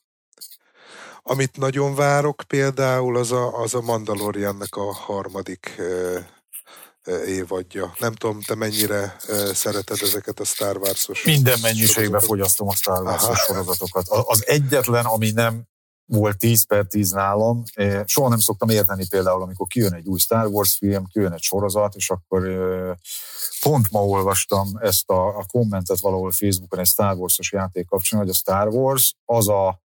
Amit nagyon várok például, az a, az a Mandaloriannek a harmadik évadja. Nem tudom, te mennyire szereted ezeket a Star Wars-os Minden mennyiségben fogyasztom a Star Wars sorozatokat. Az egyetlen, ami nem volt 10 per 10 nálam. Soha nem szoktam érteni például, amikor kijön egy új Star Wars film, kijön egy sorozat, és akkor pont ma olvastam ezt a, a kommentet valahol Facebookon egy Star Wars-os játék kapcsán, hogy a Star Wars az a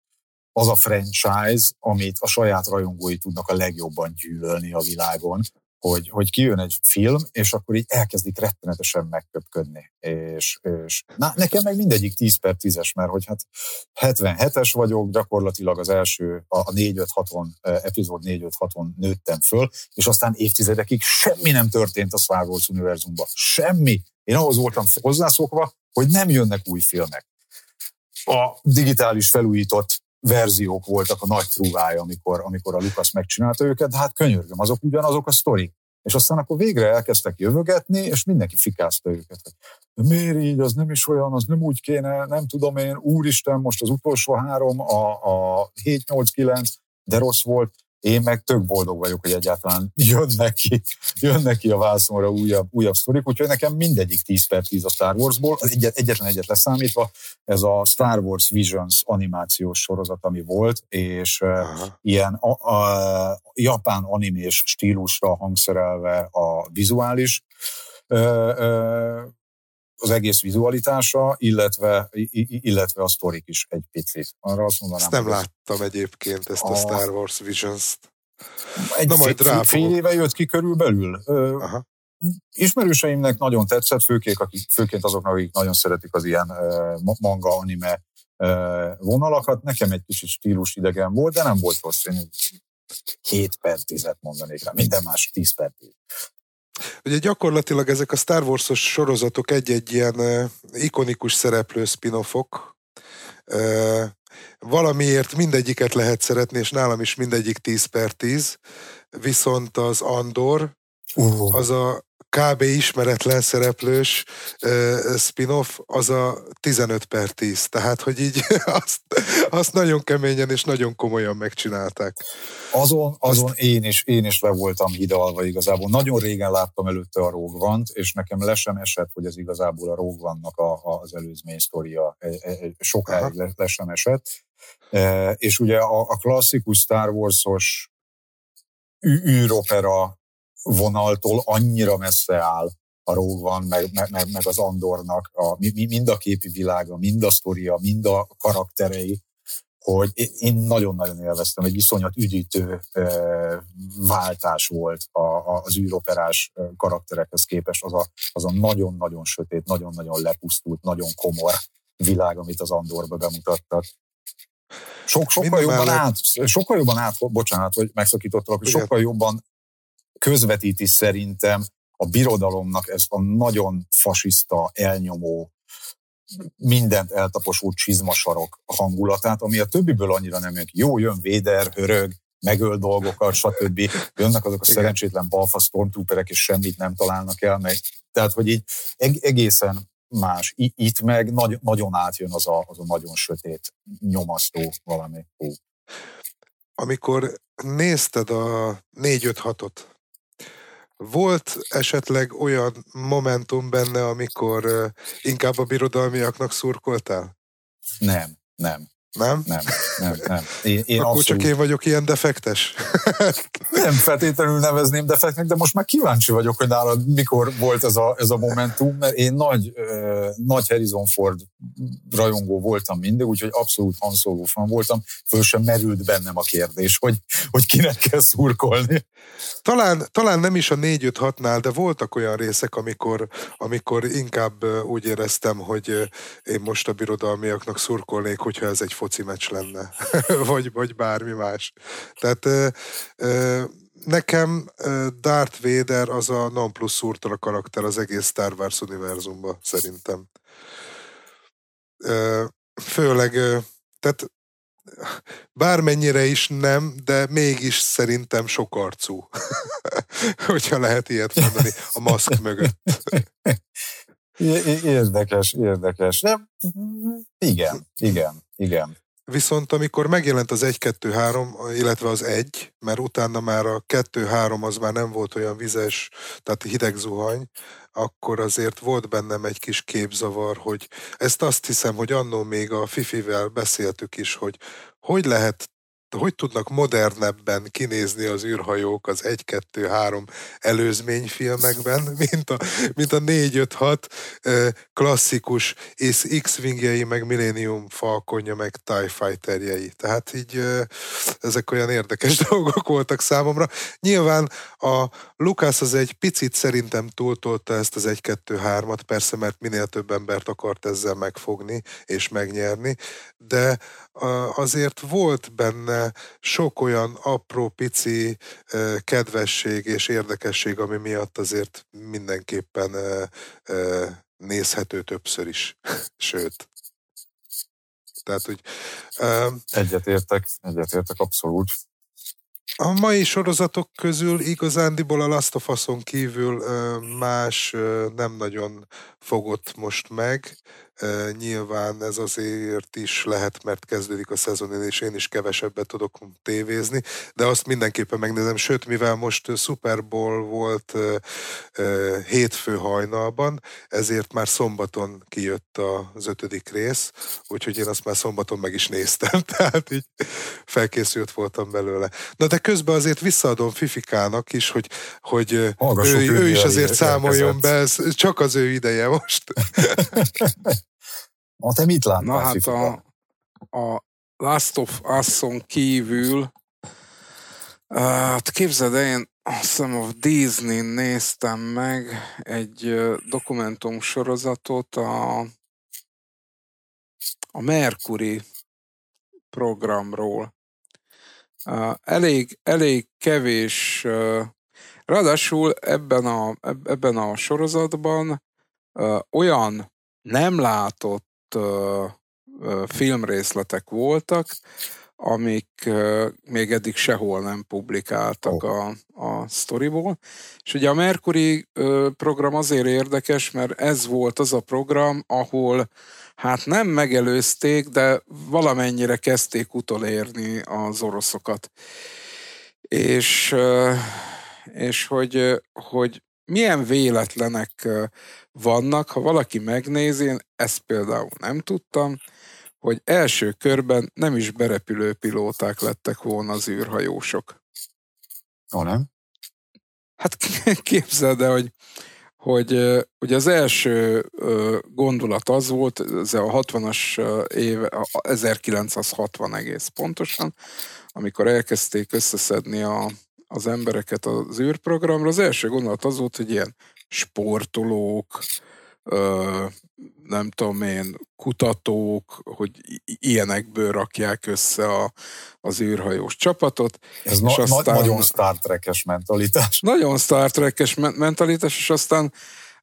az a franchise, amit a saját rajongói tudnak a legjobban gyűlölni a világon, hogy, hogy kijön egy film, és akkor így elkezdik rettenetesen megköpködni. És, és na, nekem meg mindegyik 10 per 10-es, mert hogy hát 77-es vagyok, gyakorlatilag az első, a 4-5-6-on, epizód 4-5-6-on nőttem föl, és aztán évtizedekig semmi nem történt a Star Wars univerzumban. Semmi. Én ahhoz voltam hozzászokva, hogy nem jönnek új filmek. A digitális felújított verziók voltak a nagy trúvája, amikor, amikor a Lukasz megcsinálta őket, de hát könyörgöm, azok ugyanazok a sztorik. És aztán akkor végre elkezdtek jövögetni, és mindenki fikázta őket. De miért így, az nem is olyan, az nem úgy kéne, nem tudom én, úristen, most az utolsó három, a, a 7-8-9, de rossz volt. Én meg tök boldog vagyok, hogy egyáltalán jönnek ki, jönnek ki a vászonra újabb, újabb sztorik, úgyhogy nekem mindegyik 10 per 10 a Star Warsból, az egyet, egyetlen egyet leszámítva, ez a Star Wars Visions animációs sorozat, ami volt, és Aha. ilyen a, a, japán animés stílusra hangszerelve a vizuális az egész vizualitása, illetve, illetve a sztorik is egy picit. Arra azt mondanám, ezt nem láttam egyébként, ezt a, a Star Wars Visions-t. Egy Na, majd fél, fél éve jött ki körülbelül. Aha. Ismerőseimnek nagyon tetszett, főként, akik, főként azoknak, akik nagyon szeretik az ilyen manga, anime vonalakat. Nekem egy kicsit stílus idegen volt, de nem volt rossz. Én 7 per 10 mondanék rá, minden más 10 per 10. Ugye gyakorlatilag ezek a Star Wars-os sorozatok egy-egy ilyen ikonikus szereplő spin-offok. Valamiért mindegyiket lehet szeretni, és nálam is mindegyik 10 per 10, viszont az Andor, uh. az a kb. ismeretlen szereplős uh, spin-off, az a 15 per 10. Tehát, hogy így azt, azt nagyon keményen és nagyon komolyan megcsinálták. Azon, azon azt... én, is, én is le voltam hidalva igazából. Nagyon régen láttam előtte a Rogue és nekem le sem esett, hogy ez igazából a Rogue One-nak a, a, az előzmény sztoria. E, e, e, sokáig le, le sem esett. E, és ugye a, a klasszikus Star Wars-os űropera vonaltól annyira messze áll a Rogue meg, meg, meg az Andornak a, mind a képi világa, mind a sztoria, mind a karakterei, hogy én nagyon-nagyon élveztem, egy viszonyat üdítő váltás volt a, az űroperás karakterekhez képest, az a, az a nagyon-nagyon sötét, nagyon-nagyon lepusztult, nagyon komor világ, amit az Andorba bemutattak. Sok, sokkal, jobban át, sokkal jobban át, bocsánat, hogy megszakítottalak, sokkal jobban közvetíti szerintem a birodalomnak ezt a nagyon fasiszta, elnyomó, mindent eltaposó csizmasarok hangulatát, ami a többiből annyira nem jön. Jó, jön Véder, hörög, megöl dolgokat, stb. Jönnek azok a szerencsétlen balfa stormtrooperek, és semmit nem találnak el, meg, tehát, hogy így egészen más. Itt meg nagy, nagyon átjön az a, az a nagyon sötét, nyomasztó valami. Amikor nézted a 4-5-6-ot, volt esetleg olyan momentum benne, amikor inkább a birodalmiaknak szurkoltál? Nem, nem. Nem? Nem, nem, nem. Én, én Akkor abszolút... csak én vagyok ilyen defektes? nem feltétlenül nevezném defektnek, de most már kíváncsi vagyok, hogy nálad mikor volt ez a, ez a momentum, mert én nagy, uh, nagy Harrison Ford rajongó voltam mindig, úgyhogy abszolút Han Solo fan voltam, föl sem merült bennem a kérdés, hogy, hogy kinek kell szurkolni. Talán, talán nem is a 4-5-6-nál, de voltak olyan részek, amikor, amikor inkább úgy éreztem, hogy én most a birodalmiaknak szurkolnék, hogyha ez egy foci meccs lenne, vagy, vagy bármi más. Tehát nekem Darth Vader az a non plus ultra karakter az egész Star Wars univerzumban, szerintem. Főleg, tehát bármennyire is nem, de mégis szerintem sokarcú. Hogyha lehet ilyet mondani a maszk mögött. Érdekes, érdekes. De igen, igen, igen. Viszont amikor megjelent az 1-2-3, illetve az 1, mert utána már a 2-3 az már nem volt olyan vizes, tehát hideg zuhany, akkor azért volt bennem egy kis képzavar, hogy ezt azt hiszem, hogy annó még a Fifivel beszéltük is, hogy hogy lehet hogy tudnak modernebben kinézni az űrhajók az 1-2-3 előzményfilmekben, mint a, mint a 4-5-6 klasszikus és X-wingjei, meg Millennium Falconja, meg TIE Fighterjei. Tehát így ezek olyan érdekes dolgok voltak számomra. Nyilván a Lucas az egy picit szerintem túltolta ezt az 1-2-3-at, persze, mert minél több embert akart ezzel megfogni és megnyerni, de azért volt benne sok olyan apró, pici kedvesség és érdekesség, ami miatt azért mindenképpen nézhető többször is. Sőt. Tehát, hogy... Egyetértek, egyetértek abszolút. A mai sorozatok közül igazándiból a Last of Us-on kívül más nem nagyon fogott most meg. Nyilván ez azért is lehet, mert kezdődik a szezon, és én is kevesebbet tudok tévézni, de azt mindenképpen megnézem, sőt, mivel most Super Bowl volt hétfő hajnalban, ezért már szombaton kijött az ötödik rész, úgyhogy én azt már szombaton meg is néztem, tehát így felkészült voltam belőle. Na de közben azért visszaadom Fifikának is, hogy, hogy ő, ő is azért számoljon be, ez csak az ő ideje most. Na, te mit láttál? Na hát a, a Last of Us-on kívül hát képzeld én azt hiszem a Disney néztem meg egy dokumentum sorozatot a, a Mercury programról. Elég, elég kevés, ráadásul ebben a, ebben a sorozatban olyan nem látott filmrészletek voltak, amik még eddig sehol nem publikáltak oh. a, a sztoriból. És ugye a Mercury program azért érdekes, mert ez volt az a program, ahol hát nem megelőzték, de valamennyire kezdték utolérni az oroszokat. És, és hogy, hogy milyen véletlenek vannak, ha valaki megnézi, én ezt például nem tudtam, hogy első körben nem is berepülő pilóták lettek volna az űrhajósok. Ó, nem? Hát képzeld el, hogy, hogy ugye az első gondolat az volt, ez a 60-as éve, 1960 egész pontosan, amikor elkezdték összeszedni a, az embereket az űrprogramra, az első gondolat az volt, hogy ilyen sportolók, ö, nem tudom én, kutatók, hogy ilyenekből rakják össze a, az űrhajós csapatot. Ez na, aztán, nagyon Star Trek-es mentalitás. Nagyon Star Trek-es mentalitás, és aztán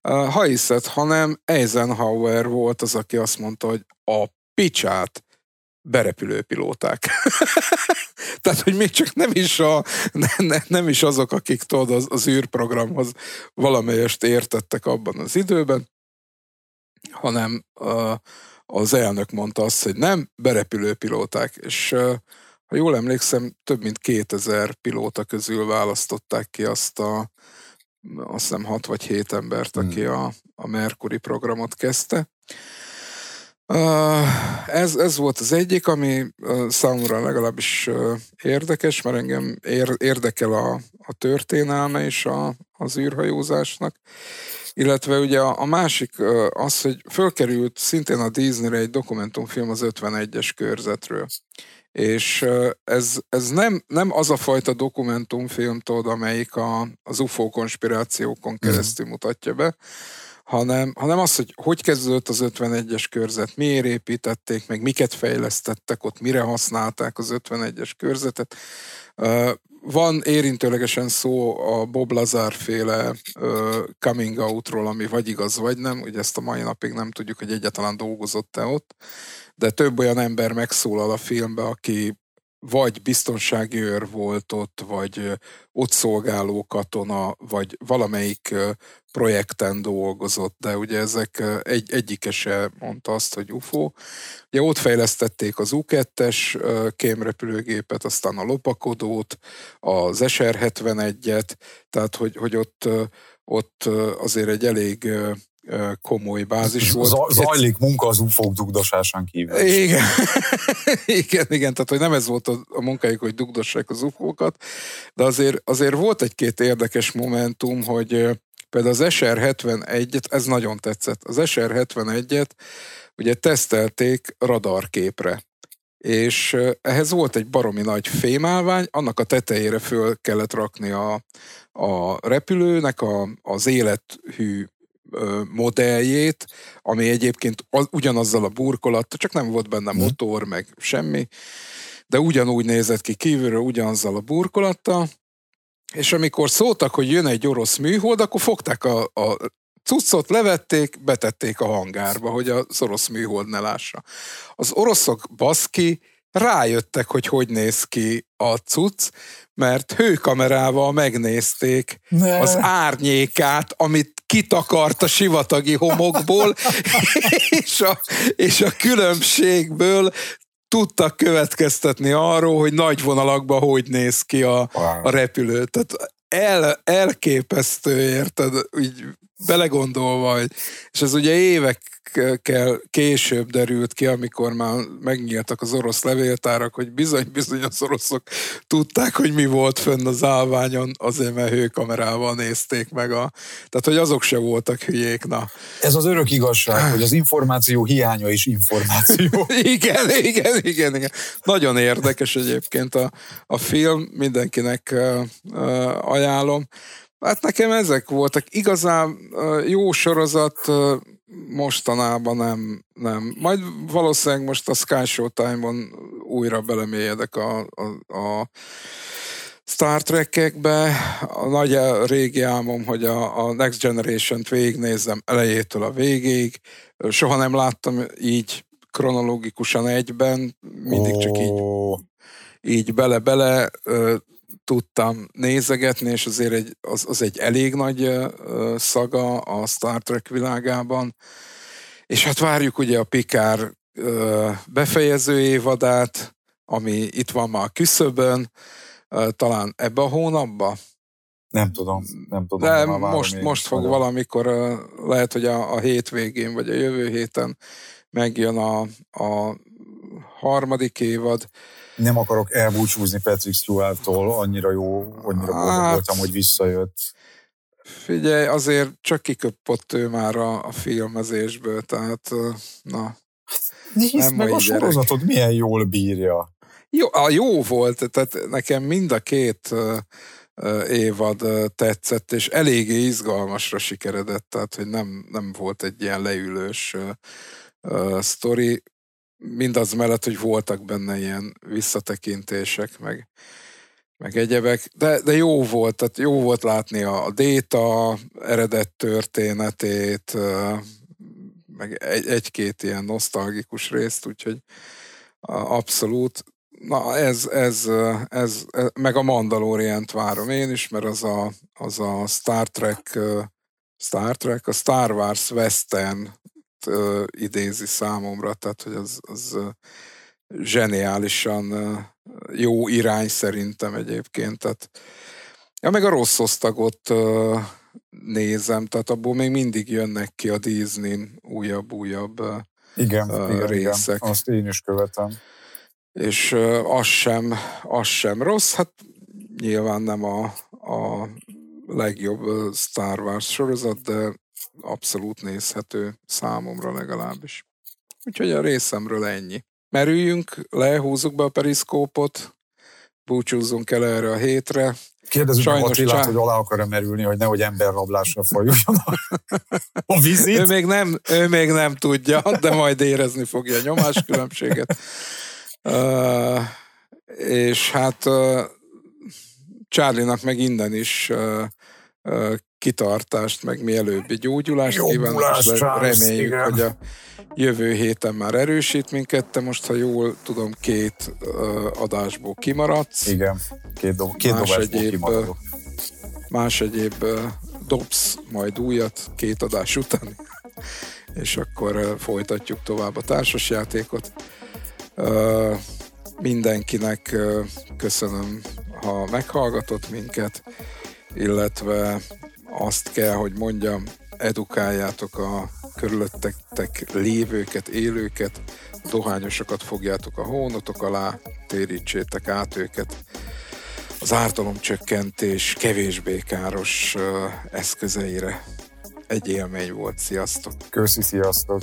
ha hiszed, hanem Eisenhower volt az, aki azt mondta, hogy a picsát berepülő pilóták. Tehát, hogy még csak nem is, a, ne, ne, nem is azok, akik tudod, az, az űrprogramhoz valamelyest értettek abban az időben, hanem uh, az elnök mondta azt, hogy nem berepülő pilóták, és uh, ha jól emlékszem, több mint 2000 pilóta közül választották ki azt a azt hiszem 6 vagy 7 embert, aki hmm. a, a Mercury programot kezdte. Ez, ez volt az egyik, ami számomra legalábbis érdekes, mert engem érdekel a, a történelme és a, az űrhajózásnak. Illetve ugye a, a másik az, hogy fölkerült szintén a Disneyre egy dokumentumfilm az 51-es körzetről. És ez, ez nem, nem az a fajta dokumentumfilm, tudod, amelyik a, az UFO konspirációkon mhm. keresztül mutatja be, hanem, hanem az, hogy hogy kezdődött az 51-es körzet, miért építették, meg miket fejlesztettek ott, mire használták az 51-es körzetet. Van érintőlegesen szó a Bob Lazar féle coming outról, ami vagy igaz, vagy nem. Ugye ezt a mai napig nem tudjuk, hogy egyáltalán dolgozott-e ott. De több olyan ember megszólal a filmbe, aki vagy biztonsági őr volt ott, vagy ott szolgáló katona, vagy valamelyik projekten dolgozott, de ugye ezek egy, egyike se mondta azt, hogy UFO. Ugye ott fejlesztették az U2-es kémrepülőgépet, aztán a lopakodót, az SR-71-et, tehát hogy, hogy ott, ott azért egy elég komoly bázis volt. Zajlik munka az ufók dugdosásán kívül. Igen. igen, igen, tehát hogy nem ez volt a, a munkájuk, hogy dugdossák az ufókat, de azért, azért volt egy-két érdekes momentum, hogy például az SR-71-et, ez nagyon tetszett, az SR-71-et ugye tesztelték radarképre és ehhez volt egy baromi nagy fémálvány, annak a tetejére föl kellett rakni a, a repülőnek a, az élethű modelljét, ami egyébként ugyanazzal a burkolattal, csak nem volt benne mhm. motor, meg semmi, de ugyanúgy nézett ki kívülről, ugyanazzal a burkolattal, és amikor szóltak, hogy jön egy orosz műhold, akkor fogták a, a cuccot, levették, betették a hangárba, hogy az orosz műhold ne lássa. Az oroszok baszki rájöttek, hogy hogy néz ki a cucc, mert hőkamerával megnézték ne. az árnyékát, amit kitakart a sivatagi homokból, és a, és a különbségből tudtak következtetni arról, hogy nagy vonalakban hogy néz ki a, wow. a repülő. Tehát el, elképesztő, érted? Úgy belegondolva, hogy, és ez ugye évekkel később derült ki, amikor már megnyíltak az orosz levéltárak, hogy bizony-bizony az oroszok tudták, hogy mi volt fönn az állványon, azért mert hőkamerával nézték meg a... Tehát, hogy azok se voltak hülyék, na. Ez az örök igazság, hogy az információ hiánya is információ. igen, igen, igen, igen. Nagyon érdekes egyébként a, a film, mindenkinek uh, uh, ajánlom. Hát nekem ezek voltak. Igazán jó sorozat mostanában nem, nem. Majd valószínűleg most a Sky Showtime-on újra belemélyedek a, a, a Star Trek-ekbe. A nagy a régi álmom, hogy a, a Next Generation-t végignézzem elejétől a végéig. Soha nem láttam így kronológikusan egyben, mindig csak így így bele-bele tudtam nézegetni, és azért egy, az, az egy elég nagy szaga a Star Trek világában. És hát várjuk ugye a Pikár befejező évadát, ami itt van már a küszöbön, talán ebbe a hónapba. Nem tudom, nem tudom. De most, most fog nagyon. valamikor, lehet, hogy a, a hétvégén, vagy a jövő héten megjön a, a harmadik évad, nem akarok elbúcsúzni Patrick Stewart-tól, annyira jó, annyira hát, voltam, hogy visszajött. Figyelj, azért csak kiköpott ő már a, a filmezésből, tehát na. Nézd nem meg a sorozatot, gyerek. milyen jól bírja. Jó, a jó volt, tehát nekem mind a két évad tetszett, és eléggé izgalmasra sikeredett, tehát hogy nem, nem volt egy ilyen leülős uh, sztori mindaz mellett, hogy voltak benne ilyen visszatekintések, meg, meg egyebek, de, de jó volt, tehát jó volt látni a, a Déta eredet történetét, meg egy, egy-két ilyen nosztalgikus részt, úgyhogy abszolút. Na, ez, ez, ez, ez, meg a Mandalorient várom én is, mert az a, az a Star Trek, Star Trek, a Star Wars Western uh, idézi számomra, tehát hogy az, az zseniálisan jó irány szerintem egyébként. Tehát, ja, meg a rossz osztagot nézem, tehát abból még mindig jönnek ki a disney újabb-újabb igen, igen, részek. Igen, azt én is követem. És uh, az, sem, az sem rossz, hát nyilván nem a, a legjobb Star Wars sorozat, de abszolút nézhető számomra legalábbis. Úgyhogy a részemről ennyi. Merüljünk le, húzzuk be a periszkópot, búcsúzzunk el erre a hétre. Kérdezzük Sajnos meg Attilát, csá... hogy alá akar-e merülni, hogy nehogy emberrablásra folyuljon a, a vizit. ő, még nem, ő még nem tudja, de majd érezni fogja a nyomáskülönbséget. Uh, és hát uh, Charlie-nak meg innen is uh, kitartást, meg mielőbbi gyógyulást kívánok, és reméljük, igen. hogy a jövő héten már erősít minket, te most, ha jól tudom, két uh, adásból kimaradsz. Igen, két, do- két más egyéb, Más egyéb uh, dobsz majd újat két adás után, és akkor uh, folytatjuk tovább a társasjátékot. Uh, mindenkinek uh, köszönöm, ha meghallgatott minket, illetve azt kell, hogy mondjam, edukáljátok a körülöttetek lévőket, élőket, dohányosokat fogjátok a hónotok alá, térítsétek át őket az ártalomcsökkentés kevésbé káros eszközeire. Egy élmény volt. Sziasztok! Köszi, sziasztok!